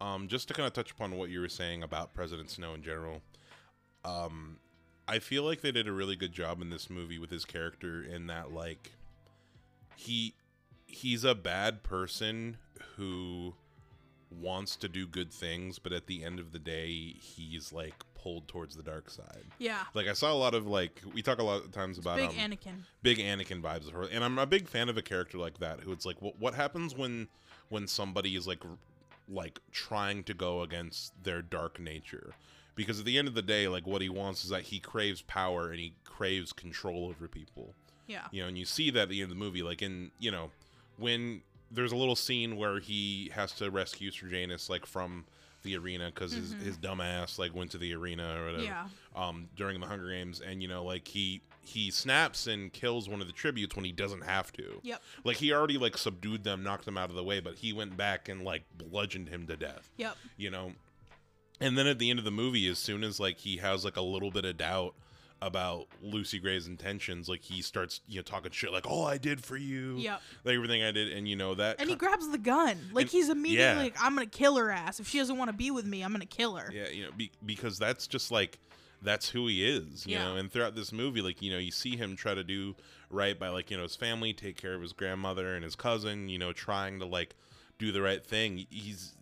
Um, just to kind of touch upon what you were saying about President Snow in general. Um, I feel like they did a really good job in this movie with his character in that, like, he he's a bad person who wants to do good things, but at the end of the day, he's like pulled towards the dark side. Yeah. Like I saw a lot of like we talk a lot of times about Big um, Anakin. big Anakin vibes of her, and I'm a big fan of a character like that who it's like, what what happens when when somebody is like like trying to go against their dark nature? Because at the end of the day, like what he wants is that he craves power and he craves control over people. Yeah. You know, and you see that at the end of the movie, like in you know when there's a little scene where he has to rescue Sejanus like from the arena because his, his dumb ass like went to the arena or whatever Yeah. um during the Hunger Games and you know like he he snaps and kills one of the tributes when he doesn't have to. Yep. Like he already like subdued them, knocked them out of the way, but he went back and like bludgeoned him to death. Yep. You know. And then at the end of the movie as soon as like he has like a little bit of doubt about Lucy Gray's intentions, like he starts, you know, talking shit like, "Oh, I did for you." Yep. Like everything I did and you know that And he grabs the gun. Like And- he's immediately yeah. like, I'm gonna kill her ass. If she doesn't want to be with me, I'm gonna kill her. Yeah, you know, be, because that's just like that's who he is, you Yeah. know. And throughout this movie, like you know, you see him try to do right by like you know his family, take care of his grandmother and his cousin, you know, trying to like do the right thing. He's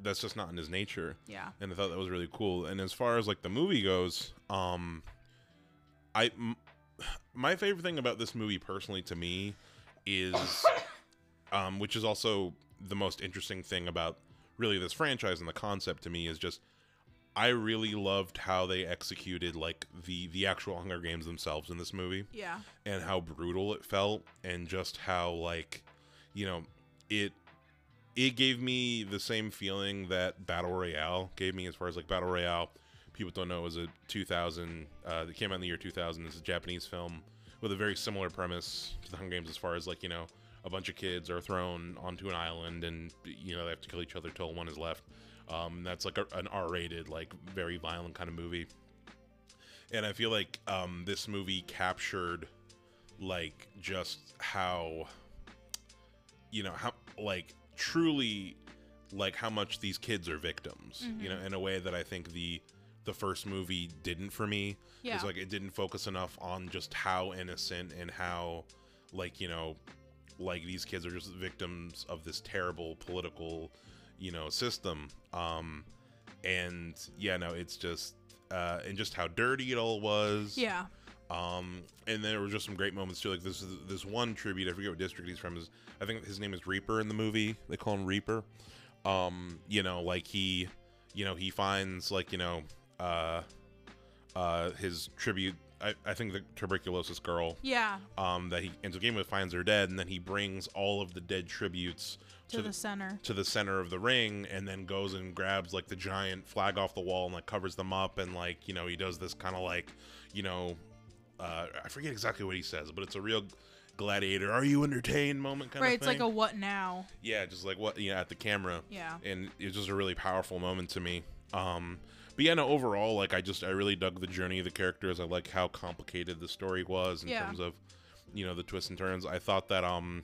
that's just not in his nature, Yeah. and I thought that was really cool. And as far as like the movie goes, um, I m- my favorite thing about this movie personally to me is um, which is also the most interesting thing about really this franchise and the concept to me is just I really loved how they executed like the the actual Hunger Games themselves in this movie Yeah. and how brutal it felt and just how like you know it it gave me the same feeling that Battle Royale gave me as far as like Battle Royale people don't know it was a 2000 uh that came out in the year 2000 it's a Japanese film with a very similar premise to the Hunger Games as far as like you know a bunch of kids are thrown onto an island and you know they have to kill each other till one is left um that's like a, an R-rated like very violent kind of movie and I feel like um, this movie captured like just how you know how like truly like how much these kids are victims. You know, Mm-hmm. in a way that I think the the first movie didn't for me. Yeah. It's like it didn't focus enough on just how innocent and how like you know like these kids are just victims of this terrible political you know system um and yeah no it's just uh and just how dirty it all was Yeah. um and there were just some great moments too like this is this one tribute i forget what district he's from is i think his name is reaper in the movie they call him reaper um you know like he you know he finds like you know uh uh his tribute i, I think the tuberculosis girl Yeah. um, that he ends up game with finds her dead, and then he brings all of the dead tributes To, the, center. to the center of the ring, and then goes and grabs like the giant flag off the wall and like covers them up, and like you know he does this kind of like you know uh, I forget exactly what he says, but it's a real gladiator. Are you entertained moment kind Right. of It's thing. like a what now? yeah, just like what you know at the camera Yeah. and it was just a really powerful moment to me. Um, but yeah, no, overall, like I just I really dug the journey of the characters. I like how complicated the story was in Yeah. terms of, you know, the twists and turns. I thought that um,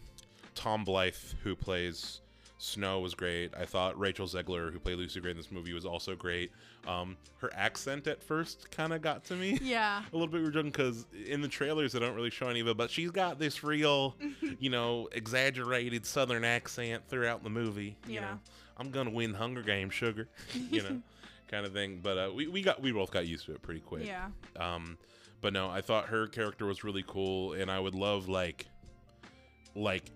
Tom Blyth, who plays Snow, was great. I thought Rachel Zegler, who played Lucy Gray in this movie, was also great. Um, her accent at first kind of got to me. Yeah. a little bit redundant because in the trailers they don't really show any of it, but she's got this real, you know, exaggerated Southern accent throughout the movie. You Yeah. know, I'm gonna win Hunger Games, sugar. You know, kind of thing. But uh, we we got we both got used to it pretty quick. Yeah. Um, but no, I thought her character was really cool, and I would love like, like,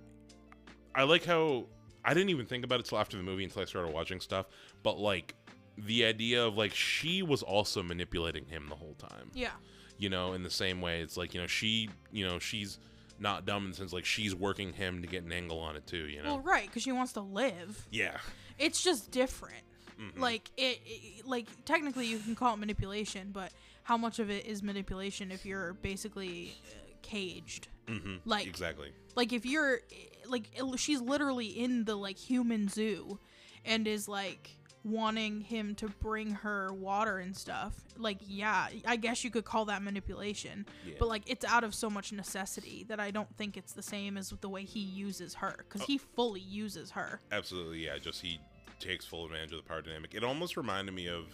I like how I didn't even think about it till after the movie until I started watching stuff. But like, the idea of like she was also manipulating him the whole time Yeah. you know, in the same way. It's like, you know, she, you know, she's not dumb in the sense like she's working him to get an angle on it too, you know? Well, right, because she wants to live. yeah. It's just different. Mhm. Like it, it, like technically you can call it manipulation, but how much of it is manipulation if you're basically uh, caged? hmm like- exactly. Like if you're like she's literally in the like human zoo and is like wanting him to bring her water and stuff. Like yeah, I guess you could call that manipulation. Yeah. But like it's out of so much necessity that I don't think it's the same as the way he uses her cuz he fully uses her. Absolutely, yeah. Just he takes full advantage of the power dynamic. It almost reminded me of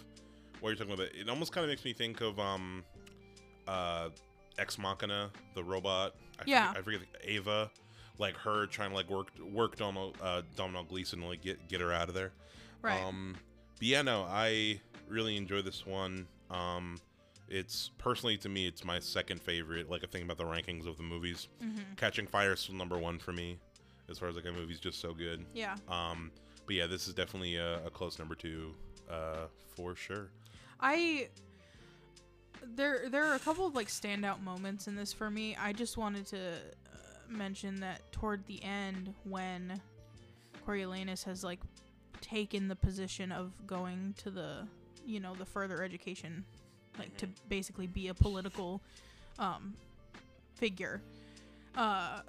what you're talking about. It almost kind of makes me think of um, uh, Ex Machina, the robot. I Yeah. Forget, I forget Ava, like her trying to like work work Domhnall uh, Domhnall Gleeson to like get get her out of there. Right. Um, but yeah, no, I really enjoy this one. Um, it's personally to me, it's my second favorite. Like a thing about the rankings of the movies. Mhm. Catching Fire is number one for me, as far as like a movie's just so good. Yeah. Um, but yeah, this is definitely a, a close number two, uh, for sure. I there there are a couple of like standout moments in this for me. I just wanted to uh, mention that toward the end when Coriolanus has like taken the position of going to the you know the further education like to basically be a political um figure. Uh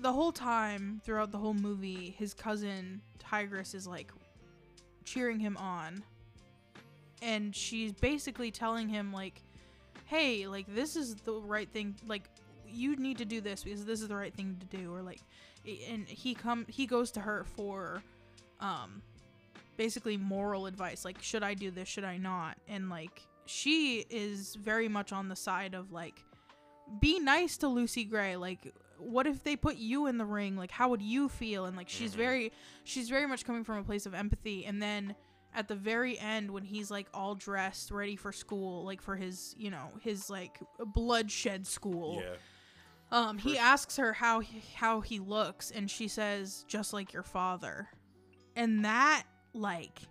the whole time throughout the whole movie his cousin Tigris is like cheering him on. And she's basically telling him like hey like this is the right thing like you need to do this because this is the right thing to do. Or like and he come he goes to her for um basically moral advice like should i do this? Should i not? And like she is very much on the side of like be nice to lucy gray like what if they put you in the ring like how would you feel and like she's Mhm. very she's very much coming from a place of empathy and then at the very end when he's like all dressed ready for school like for his you know his like bloodshed school Yeah. um he asks her how he, how he looks and she says just like your father and that like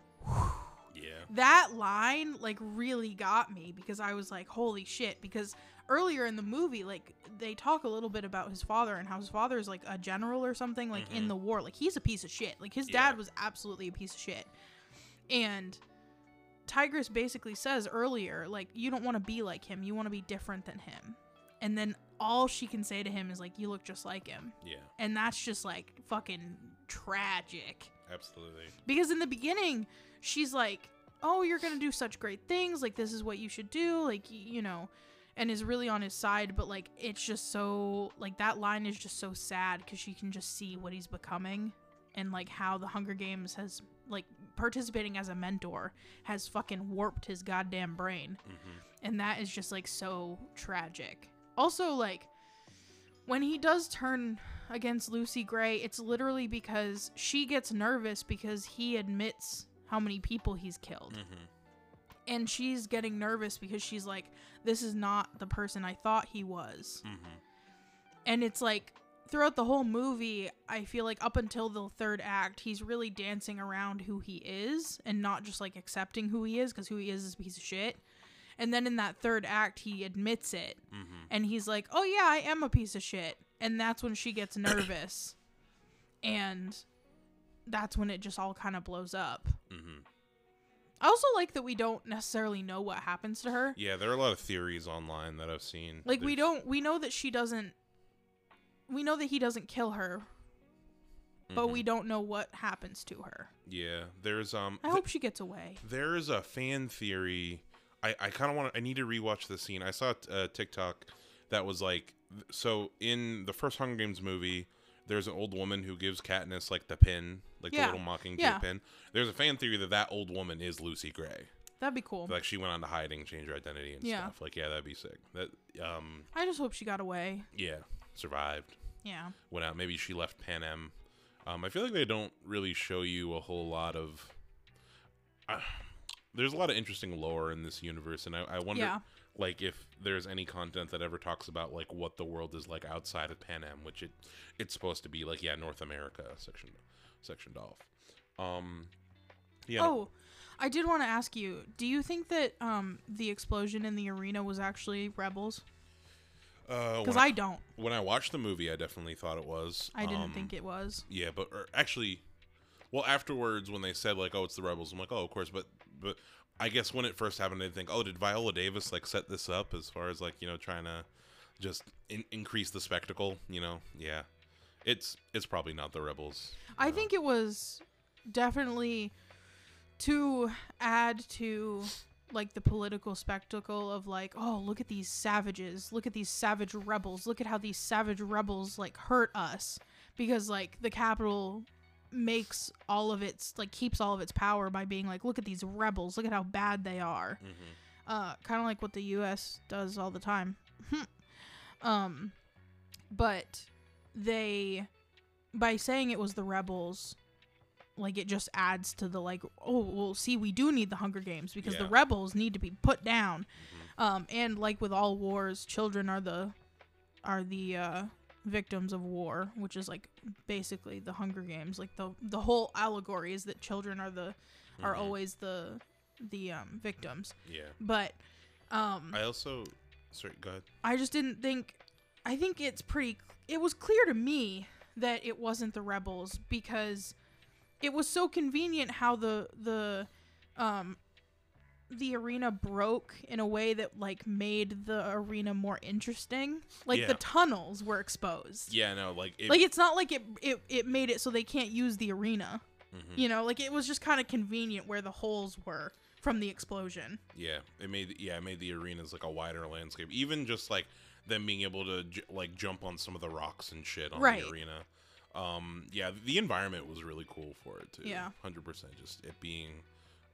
Yeah. that line like really got me because I was like, holy shit. Because earlier in the movie, like they talk a little bit about his father and how his father is like a general or something, like in Mhm. the war. Like he's a piece of shit. Like his Yeah. dad was absolutely a piece of shit. And Tigris basically says earlier, like, you don't want to be like him, you want to be different than him. And then all she can say to him is like, you look just like him. Yeah. And that's just like fucking tragic Absolutely. because in the beginning she's like oh you're gonna do such great things like this is what you should do like you know and is really on his side but like it's just so like that line is just so sad because she can just see what he's becoming and like how the hunger games has like participating as a mentor has fucking warped his goddamn brain. Mm-hmm. And that is just like so tragic. Also like when he does turn against Lucy Gray, it's literally because she gets nervous because he admits how many people he's killed. Mm-hmm. And she's getting nervous because she's like, this is not the person I thought he was. Mm-hmm. And it's like, throughout the whole movie, I feel like up until the third act, he's really dancing around who he is and not just like accepting who he is because who he is is a piece of shit. And then in that third act, he admits it Mm-hmm. and he's like, "Oh yeah, I am a piece of shit." And that's when she gets nervous. and that's when it just all kind of blows up. Mm-hmm. I also like that we don't necessarily know what happens to her. Yeah, there are a lot of theories online that I've seen. Like we don't we know that she doesn't we know that he doesn't kill her, but Mhm. we don't know what happens to her. Yeah, there's um. I th- hope she gets away. There is a fan theory. I, I kind of want to. I need to rewatch the scene. I saw a TikTok that was like, so in the first Hunger Games movie, there's an old woman who gives Katniss like the pin, like Yeah. the little mockingjay Yeah. pin. There's a fan theory that that old woman is Lucy Gray. That'd be cool. Like she went on to hiding, change her identity and Yeah. stuff. Like yeah, that'd be sick. That um I just hope she got away. yeah survived. Yeah. Went out. Maybe she left Panem. Um, I feel like they don't really show you a whole lot of. Uh, there's a lot of interesting lore in this universe, and I, I wonder, Yeah. Like, if there's any content that ever talks about like what the world is like outside of Panem, which it it's supposed to be like, yeah, North America section sectioned off. Um, yeah. Oh, I did want to ask you, do you think that um the explosion in the arena was actually rebels? uh, Cuz when I don't. when I watched the movie, I definitely thought it was. I didn't Um, think it was. Yeah, but or actually, well, afterwards when they said like, "Oh, it's the rebels," I'm like, "Oh, of course." But but I guess when it first happened, I didn't think, "Oh, did Viola Davis like set this up as far as like you know trying to just in- increase the spectacle?" You know, yeah. It's it's probably not the rebels. I No. think it was definitely to add to like the political spectacle of like, oh, look at these savages, look at these savage rebels, look at how these savage rebels like hurt us because like the Capitol makes all of its like keeps all of its power by being like, look at these rebels, look at how bad they are. hmm uh, kind of like what the U.S. does all the time. um, but they, by saying it was the rebels, like it just adds to the like, oh, well, see, we do need the Hunger Games because the rebels need to be put down. Um, and like with all wars, children are the are the uh, victims of war, which is like basically the Hunger Games. Like the the whole allegory is that children are the are Mhm. always the the um, victims Yeah. but um I also. Sorry. Go ahead. I just didn't think I think it's pretty it was clear to me that it wasn't the rebels because it was so convenient how the the um the arena broke in a way that like made the arena more interesting like Yeah. the tunnels were exposed Yeah. No. Like. It, like it's not like it, it it made it so they can't use the arena mhm. you know like it was just kind of convenient where the holes were from the explosion Yeah, it made yeah, it made the arenas like a wider landscape. Even just like them being able to j- like jump on some of the rocks and shit on Right. the arena. Um, yeah, the environment was really cool for it too. Yeah. hundred percent. Just it being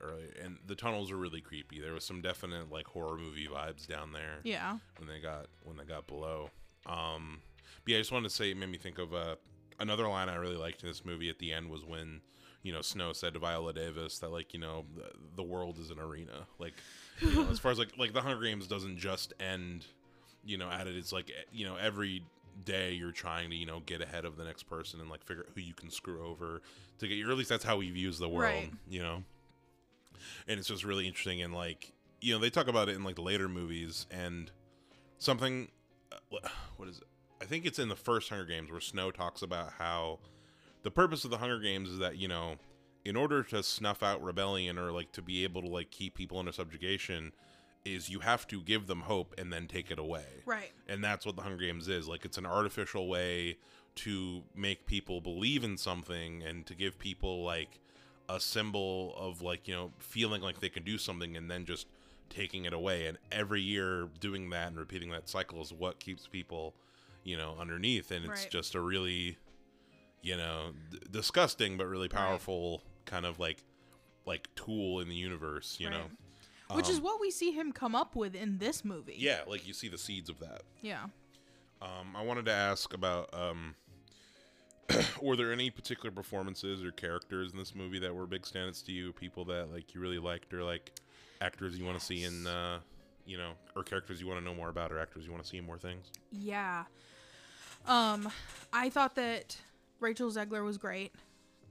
early, and the tunnels were really creepy. There was some definite like horror movie vibes down there yeah when they got when they got below. Um, but yeah, I just wanted to say it made me think of uh, another line I really liked in this movie at the end was when you know Snow said to Viola Davis that like you know the, the world is an arena. Like you know, as far as like like the Hunger Games doesn't just end you know at it. It's like you know every day you're trying to you know get ahead of the next person and like figure out who you can screw over to get. At least that's how he views the world. Right. You know, and it's just really interesting and like you know they talk about it in like the later movies and something uh, what is it? I think it's in the first hunger games where snow talks about how the purpose of the hunger games is that you know in order to snuff out rebellion or like to be able to like keep people under subjugation is you have to give them hope and then take it away. Right. And that's what the hunger games is. Like it's an artificial way to make people believe in something and to give people like a symbol of like you know feeling like they can do something and then just taking it away and every year doing that and repeating that cycle is what keeps people you know underneath and it's Right. just a really you know d- disgusting but really Right. powerful kind of like like tool in the universe, you Right. know. Which is Um, what we see him come up with in this movie. yeah, like you see the seeds of that. Yeah. Um, I wanted to ask about um, were there any particular performances or characters in this movie that were big standouts to you? People that like you really liked, or like actors you want to see in, uh, you know, or characters you want to know more about, or actors you want to see in more things? Yeah. Um, I thought that Rachel Zegler was great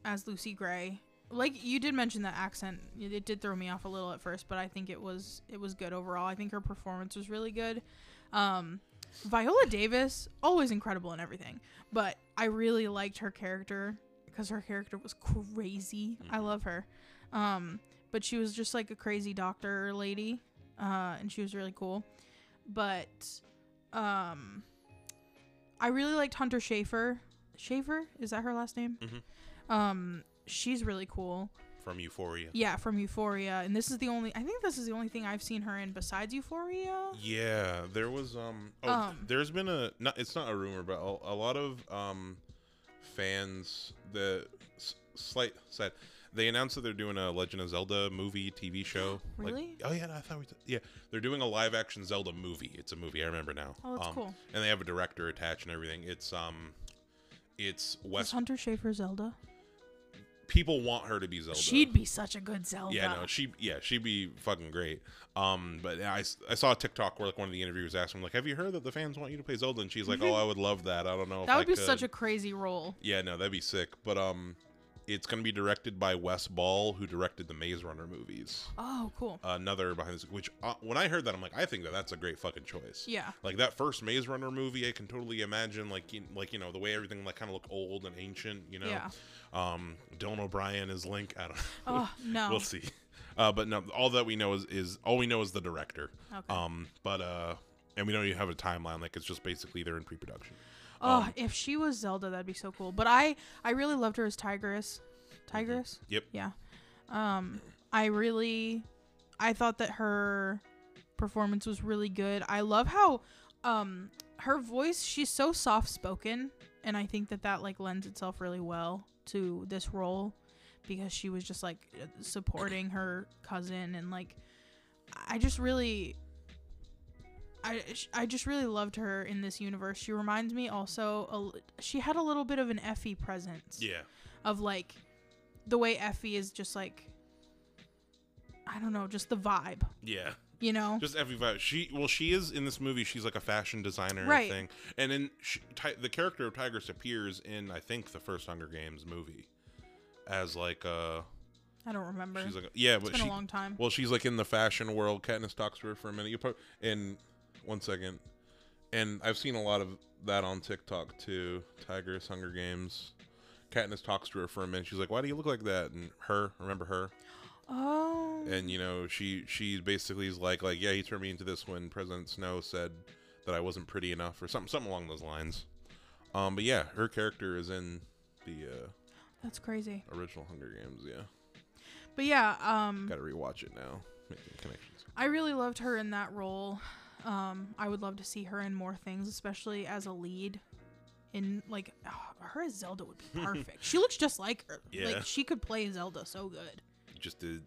as Lucy Gray. Like you did mention that accent, it it did throw me off a little at first, but I think it was it was good overall. I think her performance was really good. Um, Viola Davis always incredible in everything, but I really liked her character because her character was crazy. I Mhm. love her. Um, but she was just like a crazy doctor lady, uh, and she was really cool. But um, I really liked Hunter Schafer. Schafer is that her last name? Mhm. Um, she's really cool. From Euphoria. Yeah, from Euphoria, and this is the only. I think this is the only thing I've seen her in besides Euphoria. Yeah, there was um. Oh, Um, there's been a not. It's not a rumor, but a, a lot of um, fans that s- slight said they announced that they're doing a Legend of Zelda movie TV show. Like- Really? oh yeah, no, I thought we. T- yeah, they're doing a live action Zelda movie. It's a movie. I remember now. Oh, that's um, cool. And they have a director attached and everything. It's um, it's Is West. Hunter Schafer Zelda? People want her to be Zelda. She'd be such a good Zelda. Yeah, no, she yeah, she'd be fucking great. Um, but I, I, I saw a TikTok where like one of the interviewers asked him like, "Have you heard that the fans want you to play Zelda?" And she's like, "Oh, I would love that. I don't know if that I would be could." such a crazy role. yeah, no, that'd be sick. But um, it's gonna be directed by Wes Ball, who directed the Maze Runner movies. Oh, cool. Another behind this, which uh, when I heard that, I'm like, I think that that's a great fucking choice. Yeah. Like that first Maze Runner movie, I can totally imagine like in, like you know the way everything like kind of look old and ancient. You know, Yeah. um, Dylan O'Brien is Link. I don't know. Oh no. we'll see. Uh, but no, all that we know is, is all we know is the director. Okay. Um, but uh, and we don't even have a timeline. Like it's just basically they're in pre-production. Oh, um, if she was Zelda, that'd be so cool. But I, I really loved her as Tigris. Tigris. Yep. Yeah. Um, I really, I thought that her performance was really good. I love how, um, her voice. She's so soft spoken, and I think that that like lends itself really well to this role because she was just like supporting her cousin and like I just really I, I just really loved her in this universe. She reminds me also a she had a little bit of an Effie presence Yeah. of like the way Effie is just like I don't know, just the vibe, Yeah. you know? Just every vibe. She well, she is in this movie. She's like a fashion designer Right. thing, and then she, Ti- the character of Tigris appears in I think the first Hunger Games movie as like uh I don't remember. she's like yeah, it's but been she a long time. Well, she's like in the fashion world. Katniss talks to her for a minute. You pro- and one second, and I've seen a lot of that on TikTok too. Tigris, Hunger Games. Katniss talks to her for a minute. She's like, "Why do you look like that?" And her, remember her? oh. And you know, she she basically is like, like, yeah, he turned me into this when President Snow said that I wasn't pretty enough, or something, something along those lines. Um, but yeah, her character is in the uh, That's crazy. original Hunger Games. Yeah, But yeah, um got to rewatch it now. Making connections. I really loved her in that role. Um, I would love to see her in more things, especially as a lead. In like oh, her as Zelda would be perfect. she looks just like her. Yeah. Like she could play Zelda so good. just a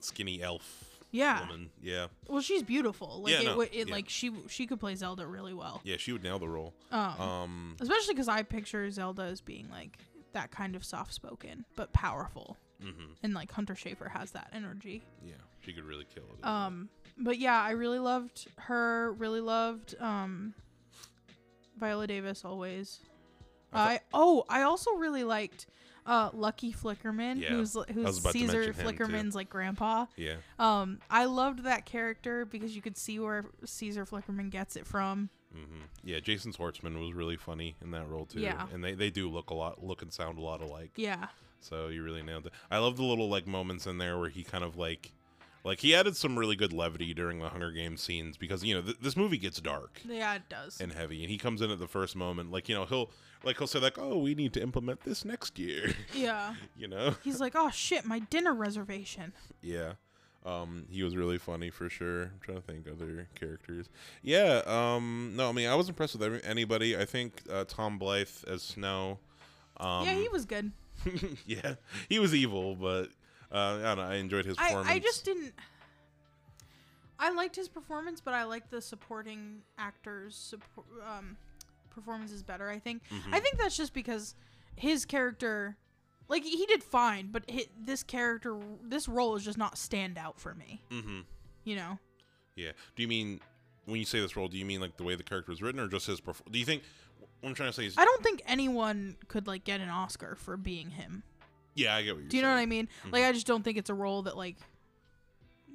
skinny elf Yeah. woman. Yeah, Well, she's beautiful. Like Yeah, it, no, would it yeah. like she she could play Zelda really well. yeah, she would nail the role. Um, Um, especially because I picture Zelda as being like that kind of soft spoken but powerful, Mm-hmm. and like Hunter Schafer has that energy. yeah, she could really kill it. Um, but yeah, I really loved her. Really loved um, Viola Davis always. I I oh, I also really liked uh Lucky Flickerman, Yeah, who's who's Caesar mention him, too. Flickerman's like grandpa. yeah, Um, I loved that character because you could see where Caesar Flickerman gets it from. hmm yeah. Jason Schwartzman was really funny in that role too. Yeah. and they they do look a lot, look and sound a lot alike. Yeah, So you really nailed it. I love the little like moments in there where he kind of like. Like he added some really good levity during the Hunger Games scenes because you know th- this movie gets dark yeah, it does. and heavy, and he comes in at the first moment. Like you know he'll like he'll say like, "Oh, we need to implement this next year," yeah, you know. he's like, oh shit, my dinner reservation. Yeah. Um, he was really funny for sure. I'm trying to think other characters. Yeah. Um, no, I mean I was impressed with every, anybody. I think uh, Tom Blyth as Snow. Um, yeah, he was good. yeah, he was evil, but I don't know. I enjoyed his I, performance. I just didn't. I liked his performance, but I liked the supporting actors' support, um, performances better. I think. Mhm. I think that's just because his character, like he did fine, but hi this character, this role is just not stand out for me. Mm-hmm. You know. Yeah. Do you mean when you say this role? Do you mean like the way the character was written, or just his? Perf- do you think? What I'm trying to say is, I don't think anyone could like get an Oscar for being him. Yeah, I get what you're Do you know what I mean? Mhm. Like I just don't think it's a role that like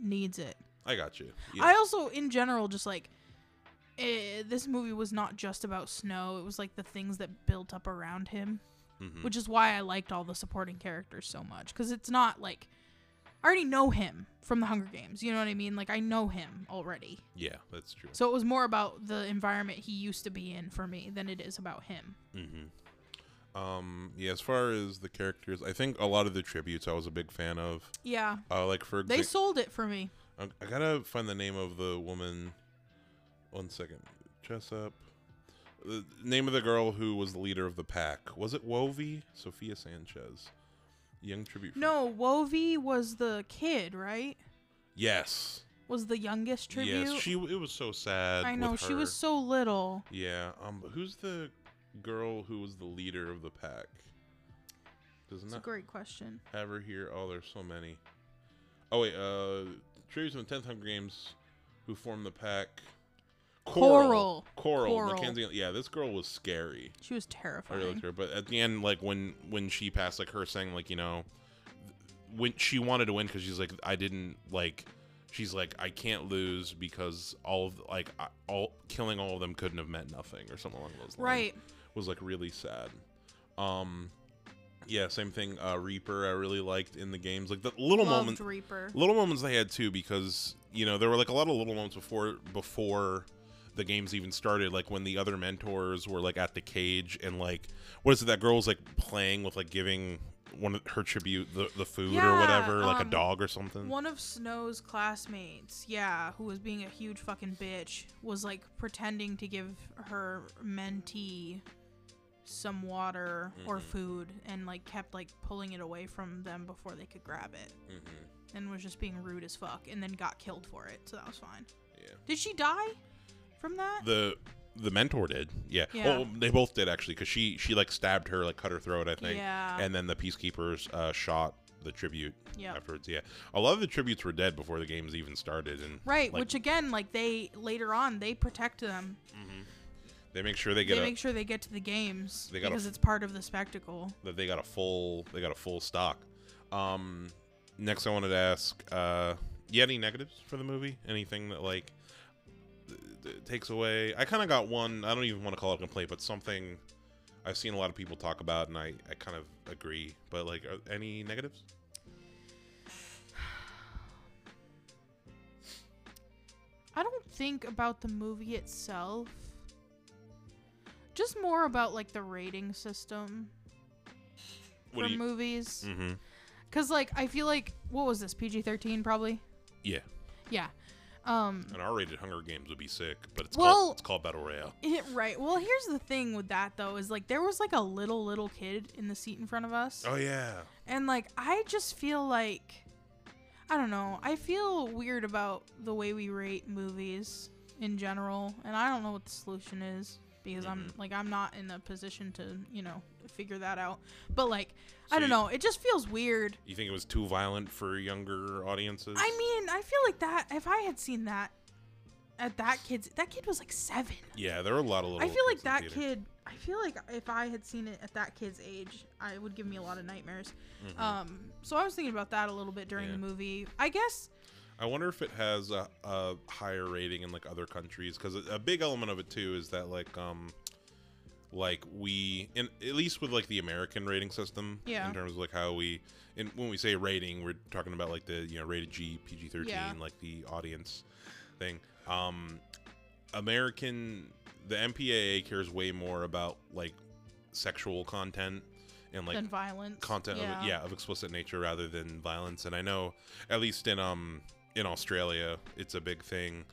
needs it. I got you. Yeah. I also, in general, just like eh, this movie was not just about Snow. It was like the things that built up around him, Mhm. which is why I liked all the supporting characters so much. Because it's not like I already know him from the Hunger Games. You know what I mean? Like I know him already. yeah, that's true. So it was more about the environment he used to be in for me than it is about him. Mm-hmm. Um, yeah, as far as the characters, I think a lot of the tributes I was a big fan of. Yeah, Uh, like for they example, sold it for me. I, I gotta find the name of the woman. One second, Jessup. The name of the girl who was the leader of the pack was it Wovey? Sophia Sanchez. Young tribute. No, Wovey was the kid, right? Yes. Was the youngest tribute? Yes. She. It was so sad. I know she was so little. Yeah. Um. Who's the girl who was the leader of the pack? Doesn't It's a great question. have her here? Oh, there's so many. Oh wait. Uh, tributes from the Tenth Hunger Games, who formed the pack. Coral. Coral. Coral. Mackenzie. Yeah, this girl was scary. She was I terrifying. really liked her. But at the end, like when when she passed, like her saying, like you know, when she wanted to win because she's like, I didn't like. She's like, I can't lose because all of like I, all killing all of them couldn't have meant nothing or something along those lines. Right. Was like really sad. Um, yeah, same thing. Uh, Reaper, I really liked in the games, like the little Loved moments Reaper. little moments they had too because you know there were like a lot of little moments before before the games even started like when the other mentors were like at the cage and like what is it that girl was like playing with like giving one of her tribute the, the food or whatever like a um, dog or something One of Snow's classmates, yeah, who was being a huge fucking bitch, was like pretending to give her mentee some water or Mhm. food and like kept like pulling it away from them before they could grab it hmm and was just being rude as fuck and then got killed for it. So that was fine. yeah Did she die from that? the the mentor did yeah, Yeah. well they both did actually because she she like stabbed her like cut her throat i think yeah. and then the peacekeepers uh shot the tribute yeah. afterwards yeah a lot of the tributes were dead before the games even started and Right, like- which again, like they later on they protect them. They make sure they get They a, make sure they get to the games They got because f- it's part of the spectacle. that they got a full they got a full stock. Um, next, I wanted to ask, uh, you had any negatives for the movie? Anything that like th- th- takes away? I kind of got one. I don't even want to call it a complaint, but something I've seen a lot of people talk about, and I I kind of agree. But like, are, any negatives? I don't think about the movie itself. Just more about like the rating system What for you? movies. Mm-hmm. Cause like I feel like what was this PG thirteen probably? Yeah, Yeah. Um. an R-rated Hunger Games would be sick, but it's Well- called it's called Battle Royale. It, right. Well, here's the thing with that though is like there was like a little little kid in the seat in front of us. Oh yeah, And like I just feel like I don't know. I feel weird about the way we rate movies in general, and I don't know what the solution is because I'm Mhm. like I'm not in a position to, you know, figure that out. But like So I don't you- know, it just feels weird. you think it was too violent for younger audiences? I mean, I feel like that if I had seen that at that kid's that kid was like 7. yeah, there were a lot of little. I feel like the that theater. kid I feel like if I had seen it at that kid's age, I it would give me a lot of nightmares. Mhm. Um, so I was thinking about that a little bit during Yeah. the movie. I guess I wonder if it has a, a higher rating in like other countries because a, big element of it too is that like um like we in at least with like the American rating system Yeah. in terms of like how we and when we say rating we're talking about like the you know rated G PG thirteen Yeah. like the audience thing um American the MPAA cares way more about like sexual content and like than violence. content yeah. of yeah of explicit nature rather than violence and i know at least in um in australia it's a big thing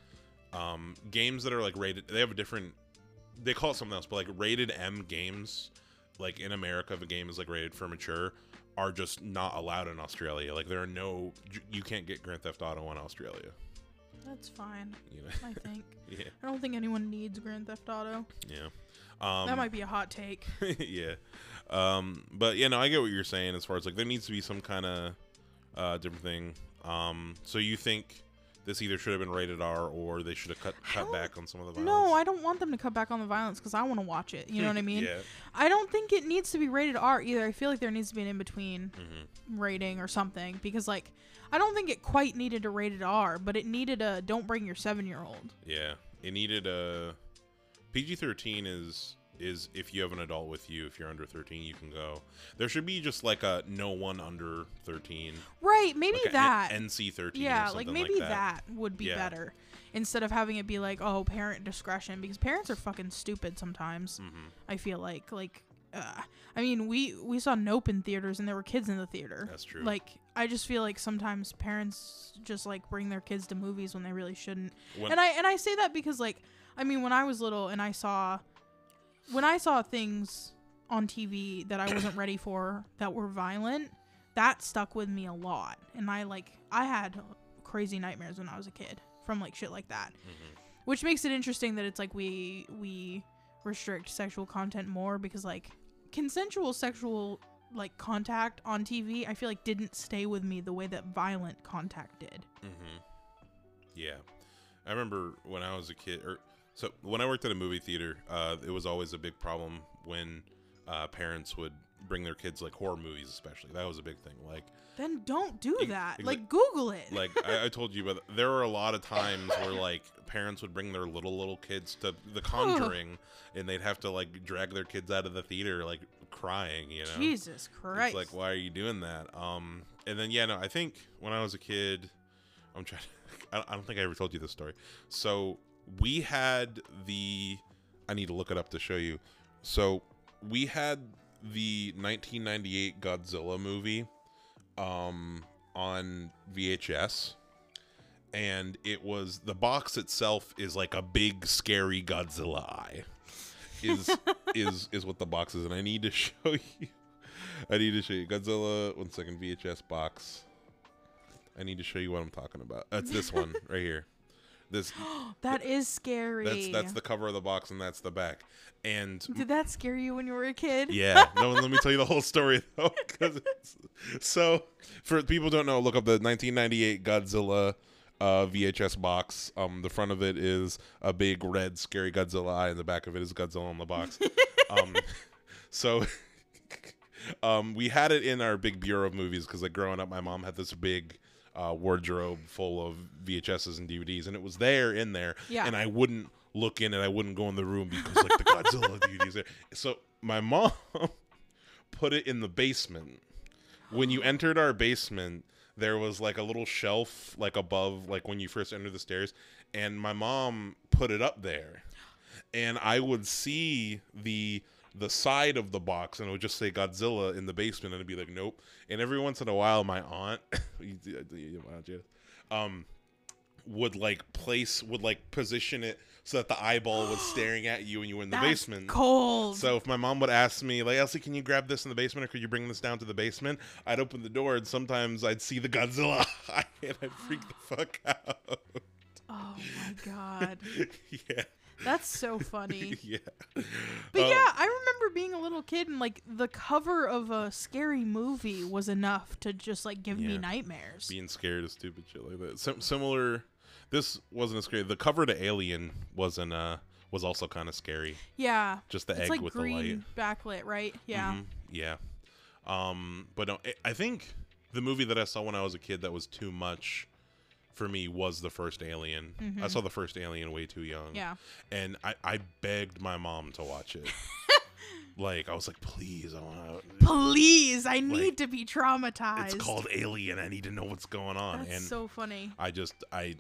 um games that are like rated they have a different they call it something else but like rated m games like in America, if a game is like rated for mature, are just not allowed in Australia. Like there are no, you can't get Grand Theft Auto in Australia. That's fine. You know, I think. yeah, I don't think anyone needs Grand Theft Auto. yeah. Um, that might be a hot take. yeah. Um, but yeah, no, I get what you're saying as far as like there needs to be some kind of uh, different thing. Um, so you think this either should have been rated R or they should have cut cut back on some of the violence? No, I don't want them to cut back on the violence because I want to watch it. You know what I mean? yeah. I don't think it needs to be rated R either. I feel like there needs to be an in between hmm rating or something because, like, I don't think it quite needed a rated R, but it needed a don't bring your seven year old. Yeah. It needed a PG thirteen is is if you have an adult with you, if you're under thirteen, you can go. There should be just like a no one under thirteen. Right? Maybe like that. NC thirteen. yeah, or like maybe that. that. would be Yeah. better instead of having it be like, oh, parent discretion because parents are fucking stupid sometimes. Mhm. I feel like like. Uh, I mean, we we saw Nope in theaters, and there were kids in the theater. That's true. Like, I just feel like sometimes parents just like bring their kids to movies when they really shouldn't. When- and I and I say that because like, I mean, when I was little and I saw, when I saw things on TV that I wasn't ready for that were violent, that stuck with me a lot. And I like, I had crazy nightmares when I was a kid from like shit like that, Mhm. which makes it interesting that it's like we we restrict sexual content more because like consensual sexual like contact on TV, I feel like didn't stay with me the way that violent contact did. Mm-hmm. Yeah, I remember when I was a kid, or so when I worked at a movie theater, uh, it was always a big problem when uh, parents would bring their kids like horror movies, especially. That was a big thing. Like, Then don't do Ex- that. like Google it. like I, I told you, but there were a lot of times where like parents would bring their little little kids to The Conjuring, and they'd have to like drag their kids out of the theater like crying. You know, Jesus Christ. It's like, why are you doing that? Um, and then yeah, no, I think when I was a kid, I'm trying. Don't- I don't think I ever told you this story. So we had the. I need to look it up to show you. So we had the 1998 Godzilla movie, um, on VHS. And it was the box itself is like a big scary Godzilla eye. Is is is what the box is, and I need to show you. I need to show you Godzilla. One second, VHS box. I need to show you what I'm talking about. That's this one right here. This that is scary. that's that's the cover of the box, and that's the back. And Did that scare you when you were a kid? yeah, no. Let me tell you the whole story though, so for people who don't know, look up the 1998 Godzilla uh, VHS box. Um, the front of it is a big red scary Godzilla eye, and the back of it is Godzilla on the box. um, so um, we had it in our big bureau of movies because like growing up, my mom had this big. Uh, wardrobe full of VHSs and DVDs, and it was there in there, Yeah. and I wouldn't look in and I wouldn't go in the room because like the Godzilla DVDs there. So my mom put it in the basement. When you entered our basement, there was like a little shelf like above like when you first enter the stairs and my mom put it up there. And I would see the the side of the box and it would just say Godzilla in the basement and it'd be like nope. And every once in a while my aunt um would like place would like position it so that the eyeball was staring at you and you were in the That's basement. Cold. So if my mom would ask me, like, Elsie, can you grab this in the basement or could you bring this down to the basement? I'd open the door and sometimes I'd see the Godzilla and I'd freak the fuck out. oh my god. yeah. That's so funny. Yeah. But Um, yeah, I remember being a little kid and like the cover of a scary movie was enough to just like give me nightmares. Being scared of stupid shit like that. Sim- similar. This wasn't as scary. The cover to Alien wasn't. Uh, was also kind of scary. yeah. Just the It's egg like with green the light backlit, right? Yeah. Mhm. Yeah. Um. But no, I think the movie that I saw when I was a kid that was too much for me was the first Alien. I saw the first Alien way too young. Mm-hmm. Yeah. and I, I begged my mom to watch it. like I was like, please, I want. Please, I need to be traumatized. It's called Alien. I need to know what's going on. That's and so funny. I just I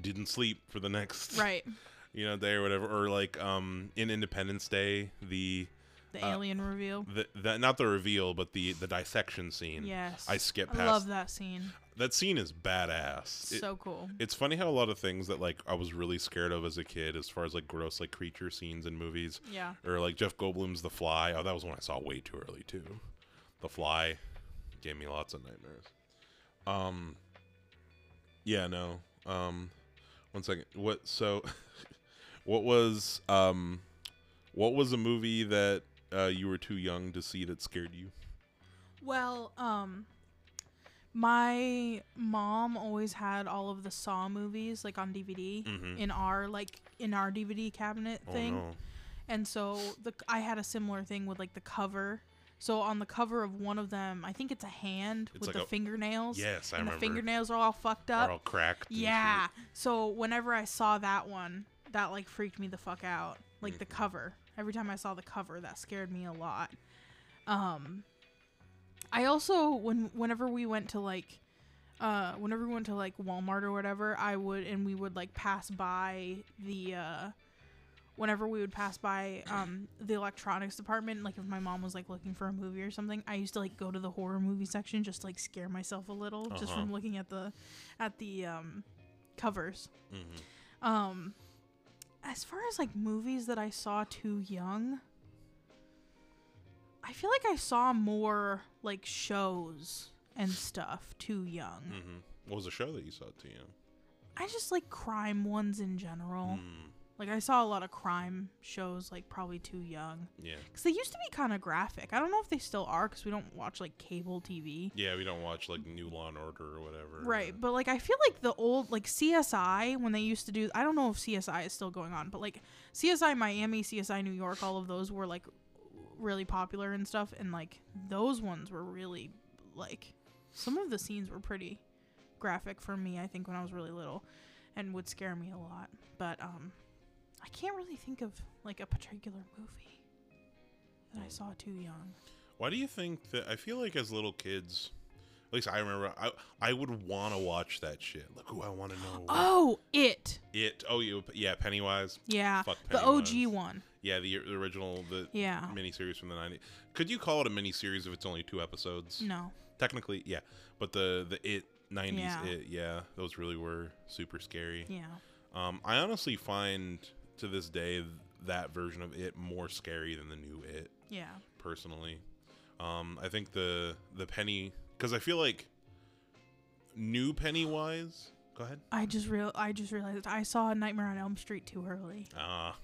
didn't sleep for the next Right. you know day or whatever. Or like um in Independence Day the The Uh, alien reveal. the, the not the reveal but the the dissection scene. Yes. I skipped Past, I love that scene. That scene is badass. It- so cool. it's funny how a lot of things that like I was really scared of as a kid, as far as like gross like creature scenes in movies, Yeah. or like Jeff Goldblum's The Fly. Oh, that was one I saw way too early too. The Fly gave me lots of nightmares. Um. Yeah. No. Um. One second. What? So, what was um, what was a movie that uh, you were too young to see that scared you? Well, um, my mom always had all of the Saw movies like on DVD Mhm. in our like in our DVD cabinet Oh thing, no. and so the I had a similar thing with like the cover. So on the cover of one of them, I think it's a hand It's with like the a- fingernails. Yes, I and remember. the fingernails are all fucked Are up. all cracked. Yeah. So whenever I saw that one, that like freaked me the fuck out. Like the Mhm. cover. Every time I saw the cover, that scared me a lot. Um I also when whenever we went to like uh whenever we went to like Walmart or whatever, I would and we would like pass by the uh whenever we would pass by um the electronics department like if my mom was like looking for a movie or something i used to like go to the horror movie section just to, like scare myself a little just Uh-huh. from looking at the at the um covers Mhm. um as far as like movies that i saw too young i feel like i saw more like shows and stuff too young Mhm. What was the show that you saw too young? i just like crime ones in general Mm, like i saw a lot of crime shows like probably too young yeah. because they used to be kind of graphic i don't know if they still are because we don't watch like cable tv Yeah, we don't watch like New Law and Order or whatever. Right, but like I feel like the old like CSI when they used to do I don't know if CSI is still going on, but like CSI Miami, CSI New York, all of those were like really popular and stuff and like those ones were really like some of the scenes were pretty graphic for me I think when I was really little and would scare me a lot. But um I can't really think of like a particular movie that I saw too young. Why do you think that? I feel like as little kids, at least I remember, I I would want to watch that shit. Look who I want to know Oh, it. it. Oh, you yeah, Pennywise. Yeah. Fuck Pennywise. the OG one. Yeah, the, the original, the Yeah. miniseries from the '90s. Could you call it a miniseries if it's only two episodes? No. Technically, yeah. But the the it '90s Yeah. it, yeah, those really were super scary. Yeah. Um, I honestly find to this day that version of it more scary than the new it. Yeah. personally. Um, I think the the Penny because I feel like new Pennywise. Go ahead. I just real I just realized I saw Nightmare on Elm Street too early. Ah,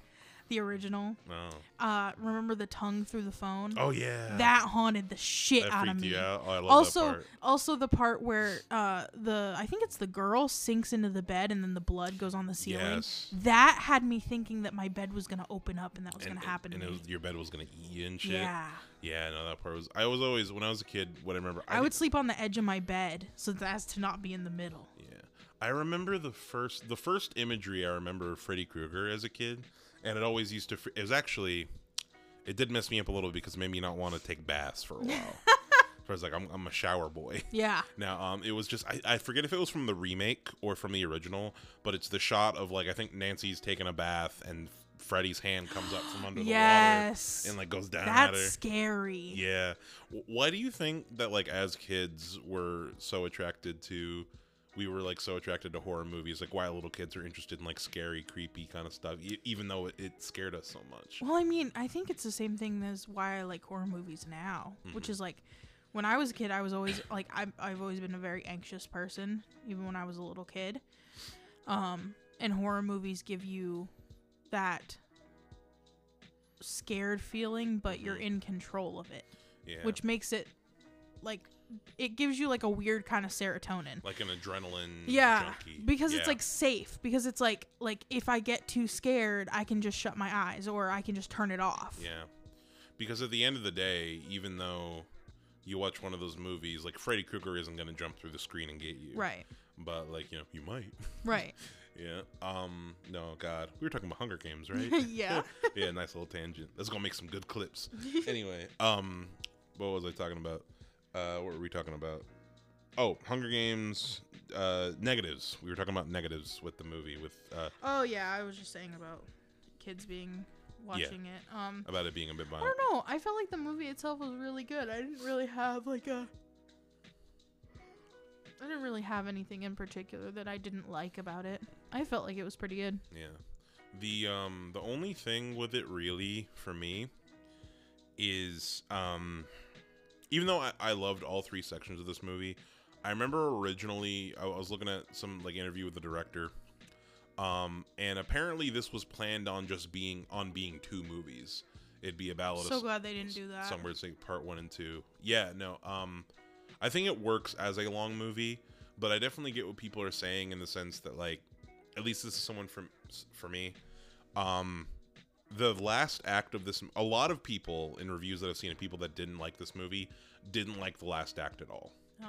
The original. no. Uh remember the tongue through the phone? Oh yeah. That haunted the shit that out of me. out. Oh, I love Also that part. also the part where uh the I think it's the girl sinks into the bed and then the blood goes on the ceiling. Yes. That had me thinking that my bed was gonna open up and that was And, gonna happen and, to and was, your bed was gonna eat you and shit. yeah. Yeah, no, that part was. I was always when I was a kid. What I remember, I, would sleep on the edge of my bed so as to not be in the middle. Yeah, I remember the first the first imagery I remember of Freddy Krueger as a kid, and it always used to. It was actually, it did mess me up a little because it made me not want to take baths for a while. I was like, I'm, I'm a shower boy. Yeah. Now, um, it was just I, I forget if it was from the remake or from the original, but it's the shot of like I think Nancy's taking a bath and Freddy's hand comes up from under Yes. the water and like goes down at That's her. scary. Yeah. Why do you think that like as kids we're so attracted to we were like so attracted to horror movies like why little kids are interested in like scary creepy kind of stuff e- even though it, it scared us so much. Well, I mean, I think it's the same thing as why I like horror movies now, which Mhm. is like when I was a kid, I was always like I've, I've always been a very anxious person, even when I was a little kid. Um, and horror movies give you that scared feeling, but you're Mhm. in control of it, Yeah. which makes it like it gives you like a weird kind of serotonin. like an adrenaline Yeah, junkie. because it's like safe. Because it's like like if I get too scared, I can just shut my eyes or I can just turn it off. Yeah. Because at the end of the day, even though you watch one of those movies, like Freddy Krueger isn't going to jump through the screen and get you. Right. But like, you know, you might. Right. Yeah. Um no, god. We were talking about Hunger Games, right? yeah. yeah, nice little tangent. That's to make some good clips. anyway, um what was I talking about? Uh what were we talking about? Oh, Hunger Games uh negatives. We were talking about negatives with the movie with uh Oh yeah, I was just saying about kids being watching it. Um about it being a bit I don't know. I felt like the movie itself was really good. I didn't really have like a I didn't really have anything in particular that I didn't like about it. I felt like it was pretty good. Yeah. The um the only thing with it really for me is um even though I, I loved all three sections of this movie, I remember originally I was looking at some like interview with the director. Um and apparently this was planned on just being on being two movies. It'd be a ballad. So glad they didn't do that. somewhere it's like part one and two. Yeah, no. Um, I think it works as a long movie, but I definitely get what people are saying in the sense that like, at least this is someone from for me. Um, the last act of this, a lot of people in reviews that I've seen, and people that didn't like this movie, didn't like the last act at all Oh.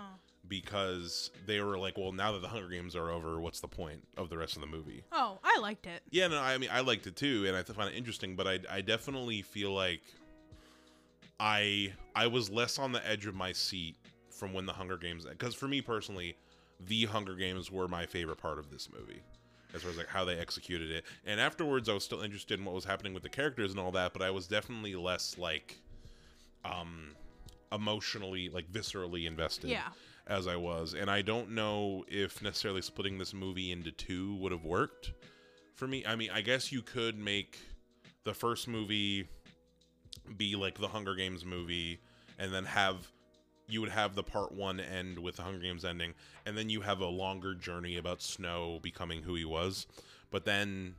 because they were like, well, now that the Hunger Games are over, what's the point of the rest of the movie? Oh, I liked it. Yeah, no, I mean, I liked it too, and I find it interesting, but I, I definitely feel like I, I was less on the edge of my seat from when the Hunger Games, because for me personally, the Hunger Games were my favorite part of this movie, as far as like how they executed it. And afterwards, I was still interested in what was happening with the characters and all that, but I was definitely less like, um, emotionally, like viscerally invested Yeah. as I was. And I don't know if necessarily splitting this movie into two would have worked for me. I mean, I guess you could make the first movie be like the Hunger Games movie, and then have you would have the part one end with the Hunger Games ending, and then you have a longer journey about Snow becoming who he was. But then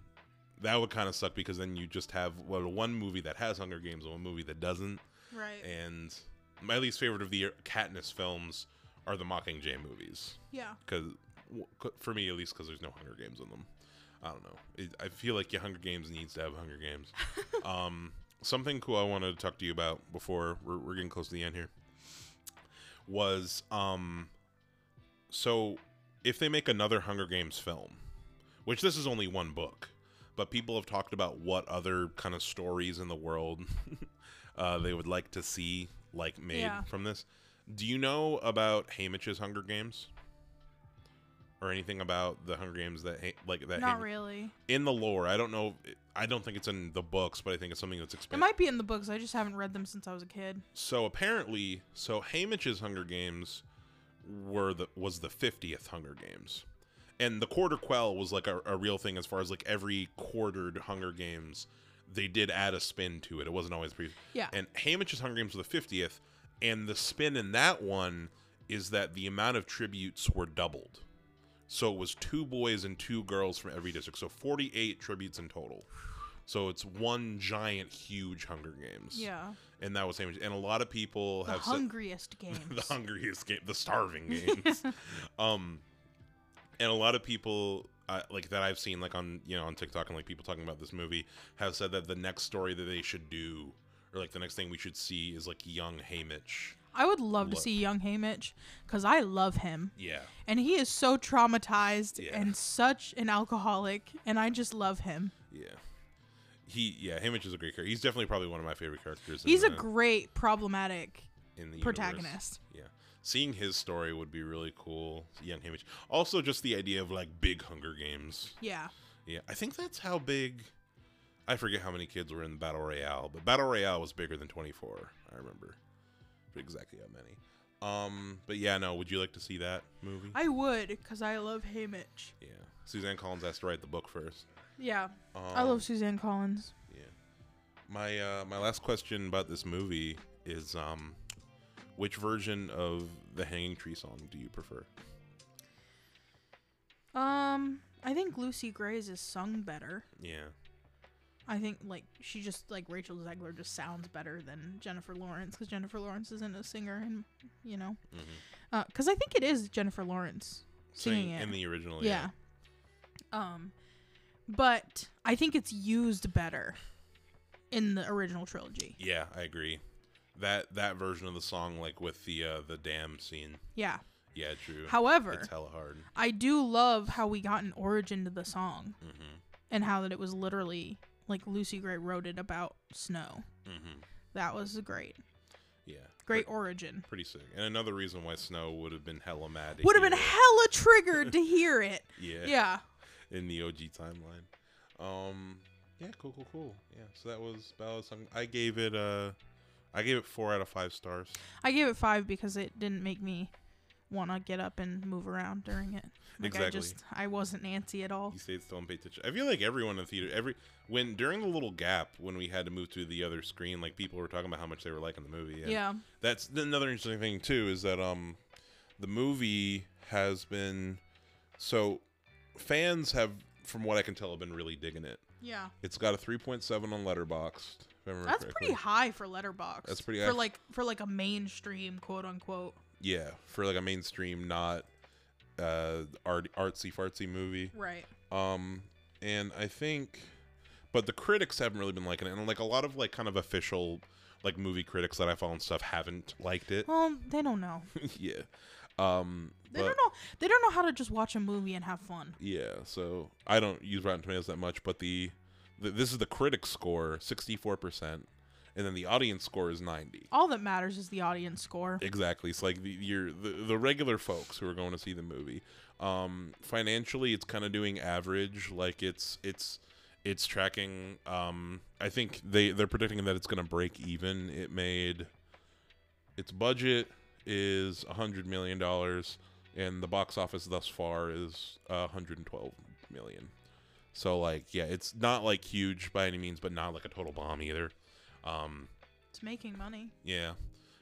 that would kind of suck because then you just have well one movie that has Hunger Games and one movie that doesn't. Right. And my least favorite of the Katniss films are the Mockingjay movies yeah. because for me at least because there's no Hunger Games in them. I don't know. It, I feel like your Hunger Games needs to have Hunger Games. um, something cool I wanted to talk to you about before we're, we're getting close to the end here was um, so if they make another Hunger Games film, which this is only one book, but people have talked about what other kind of stories in the world uh, they would like to see like made Yeah. from this. Do you know about Haymitch's Hunger Games? Or anything about the Hunger Games that Ha- like that Not really. in the lore? I don't know. I don't think it's in the books, but I think it's something that's It might be in the books. I just haven't read them since I was a kid. So apparently, so Haymitch's Hunger Games were the was the fiftieth Hunger Games, and the quarter quell was like a, a real thing as far as like every quartered Hunger Games, they did add a spin to it. It wasn't always pre. Yeah. And Haymitch's Hunger Games were the fiftieth, and the spin in that one is that the amount of tributes were doubled. So it was two boys and two girls from every district. So forty-eight tributes in total. So it's one giant, huge Hunger Games Yeah. and that was Haymitch. And a lot of people The have said hungriest games. the hungriest game, the starving games. um, and a lot of people uh, like that I've seen like on you know on TikTok and like people talking about this movie have said that the next story that they should do or like the next thing we should see is like young Haymitch. I would love to Look. see young Haymitch because I love him. Yeah, And he is so traumatized Yeah. and such an alcoholic, and I just love him. yeah. He yeah, Haymitch is a great character. He's definitely probably one of my favorite characters. in He's a the- great problematic in the universe. protagonist. Yeah. Seeing his story would be really cool. Young Haymitch. Also, just the idea of like big Hunger Games. Yeah. Yeah, I think that's how big. I forget how many kids were in the Battle Royale, but Battle Royale was bigger than 24. I remember. Exactly how many. Um, but yeah, no. Would you like to see that movie? I would because I love Haymitch. yeah. Suzanne Collins has to write the book first. Yeah. Um, I love Suzanne Collins. Yeah. My uh, my last question about this movie is um, which version of the Hanging Tree song do you prefer? Um, I think Lucy Gray's is sung better. Yeah. I think like she just like Rachel Zegler just sounds better than Jennifer Lawrence because Jennifer Lawrence isn't a singer, and you know, Mm-hmm. because I think it is Jennifer Lawrence singing it. in the original. yeah. Um, but I think it's used better in the original trilogy. Yeah, I agree. That that version of the song, like with the uh, the dam scene. Yeah. Yeah, true. However, it's hella hard. I do love how we got an origin to the song Mm-hmm. and how that it was literally like Lucy Gray wrote it about snow. Mm-hmm. That was great. Yeah. Great Pre- origin. pretty sick. And another reason why Snow would have been hella mad. Would have been it. hella triggered to hear it. Yeah. Yeah. In the OG timeline. Um. Yeah. Cool. Cool. Cool. Yeah. So that was Ballad Song. I gave it uh I gave it four out of five stars. I gave it five because it didn't make me want to get up and move around during it. Like I Exactly. just I wasn't antsy at all. You stayed still and paid attention. I feel like everyone in the theater, every when during the little gap when we had to move to the other screen, like people were talking about how much they were liking the movie. and Yeah. that's another interesting thing too. Is that um, the movie has been so fans have, from what I can tell, have been really digging it. Yeah. It's got a 3.7 on Letterboxd. I That's correctly. pretty high for Letterboxd. That's pretty high. for like for like a mainstream quote unquote. Yeah, for like a mainstream, not uh art artsy fartsy movie. Right. Um, and I think, but the critics haven't really been liking it, and like a lot of like kind of official like movie critics that I follow and stuff haven't liked it. Well, they don't know. yeah. Um, They but don't know. They don't know how to just watch a movie and have fun. yeah, so I don't use Rotten Tomatoes that much, but the, the this is the critic score, sixty four percent, and then the audience score is ninety. All that matters is the audience score. Exactly. It's like the you're the, the regular folks who are going to see the movie. Um, financially, it's kind of doing average. Like it's it's it's tracking. Um, I think they they're predicting that it's going to break even. It made its budget is a hundred million dollars, and the box office thus far is a hundred and twelve million. So like, yeah, it's not like huge by any means, but not like a total bomb either. Um, It's making money. yeah,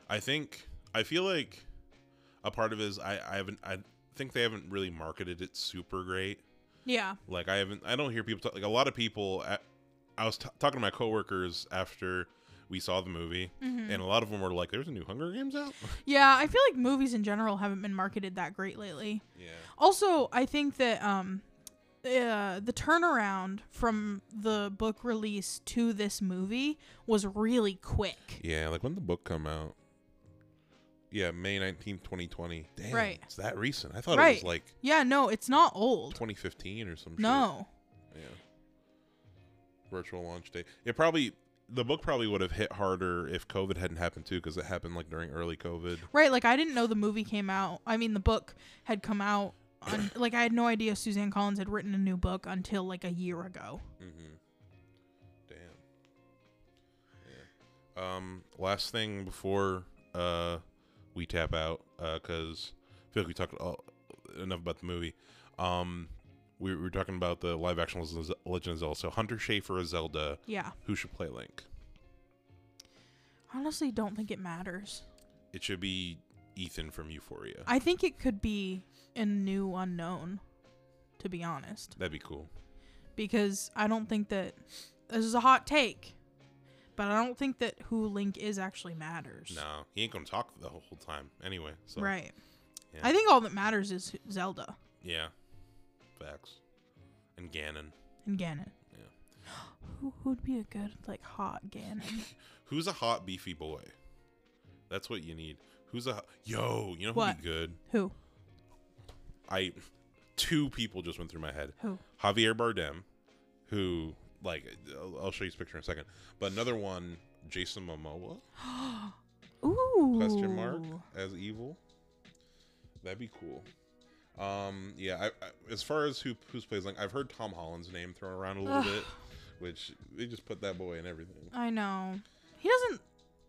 I think I feel like a part of it is I I haven't I think they haven't really marketed it super great. Yeah. Like I haven't I don't hear people talk, like a lot of people. At, I was t- talking to my coworkers after we saw the movie, Mhm. and a lot of them were like, "There's a new Hunger Games out." Yeah, I feel like movies in general haven't been marketed that great lately. yeah, Also, I think that um uh, the turnaround from the book release to this movie was really quick. yeah. Like when the book come out? Yeah, May nineteenth, twenty twenty. Damn, Right. It's that recent. I thought it was like Yeah, no, it's not old. twenty fifteen or some. shit. No. Yeah. Virtual launch day. It probably the book probably would have hit harder if COVID hadn't happened too, because it happened like during early COVID. Right, like I didn't know the movie came out. I mean, the book had come out. On, like I had no idea Suzanne Collins had written a new book until like a year ago. Mm-hmm. Damn. Yeah. Um. Last thing before uh we tap out, uh, because I feel like we talked all, enough about the movie. Um. We we were talking about the live action Legend of Legend of Zelda. So Hunter Schafer as Zelda. Yeah. Who should play Link? Honestly, don't think it matters. It should be Ethan from Euphoria. I think it could be a new unknown, to be honest. That'd be cool. because I don't think that this is a hot take, but I don't think that who Link is actually matters. No, he ain't gonna talk the whole time anyway. So right. yeah. I think all that matters is Zelda yeah, facts. And Ganon. and Ganon. Yeah. Who would be a good like hot Ganon? Who's a hot beefy boy? That's what you need. Who's a yo? You know who'd What? be good? who? I two people just went through my head. Who? Javier Bardem, who like I'll, I'll show you his picture in a second. But another one, Jason Momoa? Ooh. Question mark as evil. That'd be cool. Um, yeah. I, I, as far as who who's plays like, I've heard Tom Holland's name thrown around a little Ugh. bit, which they just put that boy in everything. I know. He doesn't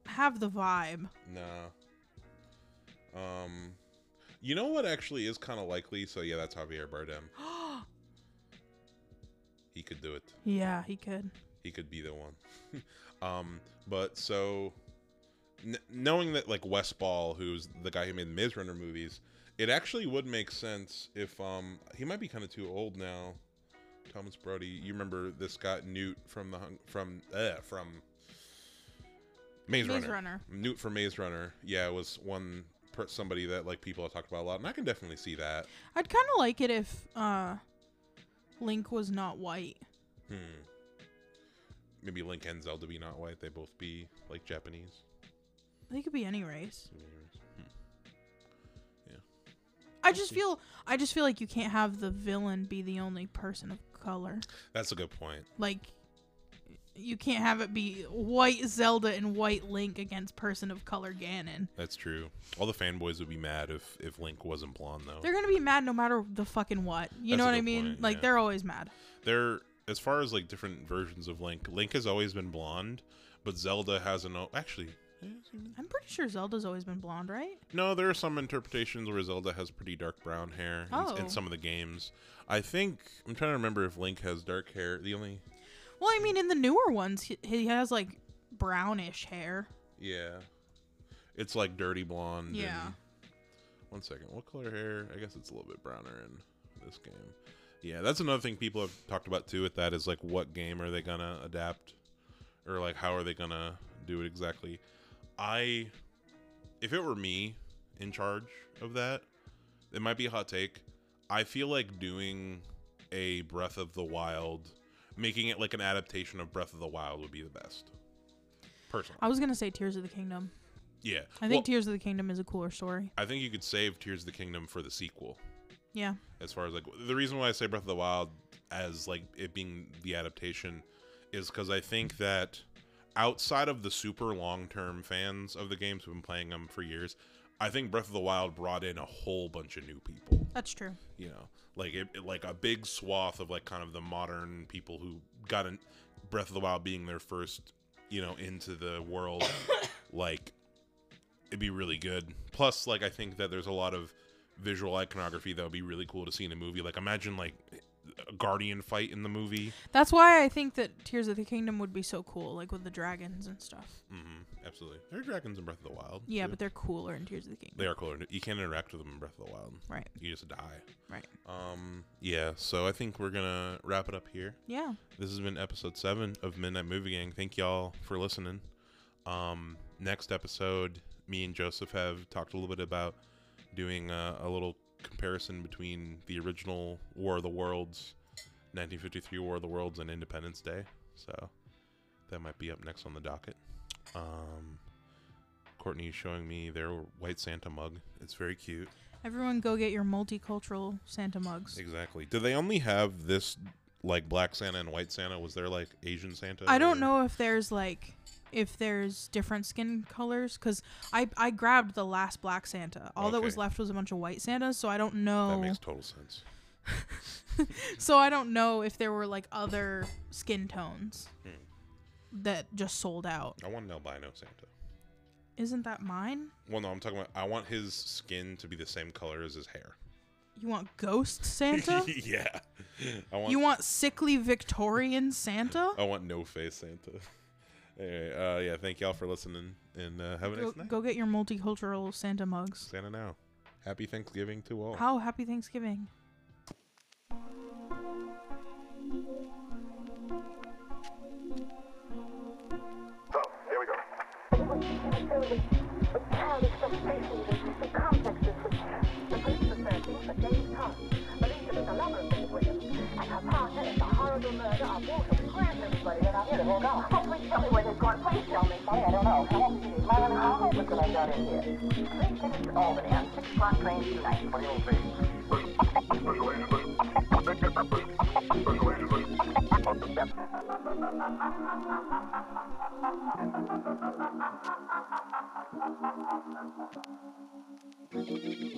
have the vibe. Nah. Um, you know what actually is kind of likely? So yeah, that's Javier Bardem. He could do it. yeah, he could. He could be the one. um, but so n- knowing that like Wes Ball, who's the guy who made the Maze Runner movies, it actually would make sense if um he might be kind of too old now. Thomas Brodie, you remember this guy Newt from the hung- from uh, from Maze, Maze Runner. Runner. Newt from Maze Runner, yeah, it was one somebody that like people have talked about a lot, and I can definitely see that. I'd kind of like it if uh, Link was not white. Hmm. Maybe Link and Zelda be not white; they both be like Japanese. They could be any race. Hmm. I just feel I just feel like you can't have the villain be the only person of color. That's a good point. Like you can't have it be white Zelda and white Link against person of color Ganon. That's true. All the fanboys would be mad if if Link wasn't blonde though. They're gonna be mad no matter the fucking what. You That's know what I mean? point, like yeah. they're always mad. They're as far as like different versions of Link. Link has always been blonde, but Zelda has an o- actually eh, I'm pretty sure Zelda's always been blonde, right? No, there are some interpretations where Zelda has pretty dark brown hair in, Oh. in some of the games. I think I'm trying to remember if Link has dark hair. The only Well, I mean, in the newer ones, he, he has like brownish hair. yeah, it's like dirty blonde. Yeah. one second, what color hair? I guess it's a little bit browner in this game. Yeah, that's another thing people have talked about too. With that is like, what game are they gonna adapt, or like how are they gonna do it exactly? I, if it were me in charge of that, it might be a hot take. I feel like doing a Breath of the Wild, making it like an adaptation of Breath of the Wild would be the best. Personally, I was gonna say Tears of the Kingdom. yeah. I think Well, Tears of the Kingdom is a cooler story. I think you could save Tears of the Kingdom for the sequel. Yeah. as far as like the reason why I say Breath of the Wild as like it being the adaptation is because I think that outside of the super long term fans of the games who've been playing them for years, I think Breath of the Wild brought in a whole bunch of new people. That's true. You know, like it, it- like a big swath of like kind of the modern people who got in Breath of the Wild being their first, you know, into the world. like it'd be really good. Plus, like I think that there's a lot of visual iconography that would be really cool to see in a movie. Like imagine like guardian fight in the movie. That's why I think that Tears of the Kingdom would be so cool, like with the dragons and stuff. Mm-hmm. absolutely. There are dragons in Breath of the Wild. Yeah, too. but they're cooler in Tears of the Kingdom. they are cooler. You can't interact with them in Breath of the Wild. Right. You just die. Right. Um. Yeah. So I think we're gonna wrap it up here. Yeah. This has been episode seven of Midnight Movie Gang. Thank y'all for listening. Um, next episode, me and Joseph have talked a little bit about doing uh, a little comparison between the original War of the Worlds, 1953 War of the Worlds, and Independence Day. So that might be up next on the docket. Um, Courtney is showing me their white Santa mug. It's very cute. Everyone go get your multicultural Santa mugs. Exactly. Do they only have this like black Santa and white Santa? Was there like Asian Santa? I don't or- know if there's like if there's different skin colors cuz I I grabbed the last black Santa. All that was left was a bunch of white Santas, so I don't know. That makes total sense. so I don't know if there were like other skin tones Hmm. that just sold out. I want an albino Santa. Isn't that mine? Well, no, I'm talking about. I want his skin to be the same color as his hair. You want ghost Santa? yeah. I want. you want sickly Victorian Santa? I want no face Santa. Anyway, uh, yeah. Thank y'all for listening, and uh, have a Go, nice night. go get your multicultural Santa mugs. Santa now. Happy Thanksgiving to all. How happy Thanksgiving. So, here we go. child expectations and complexes which the police are searching for James Thomas, believed to be to please tell me. Sorry, I don't know. It? Man and a? Look what I got in here. Three tickets to Albany on six o'clock train tonight. What do you think? Thank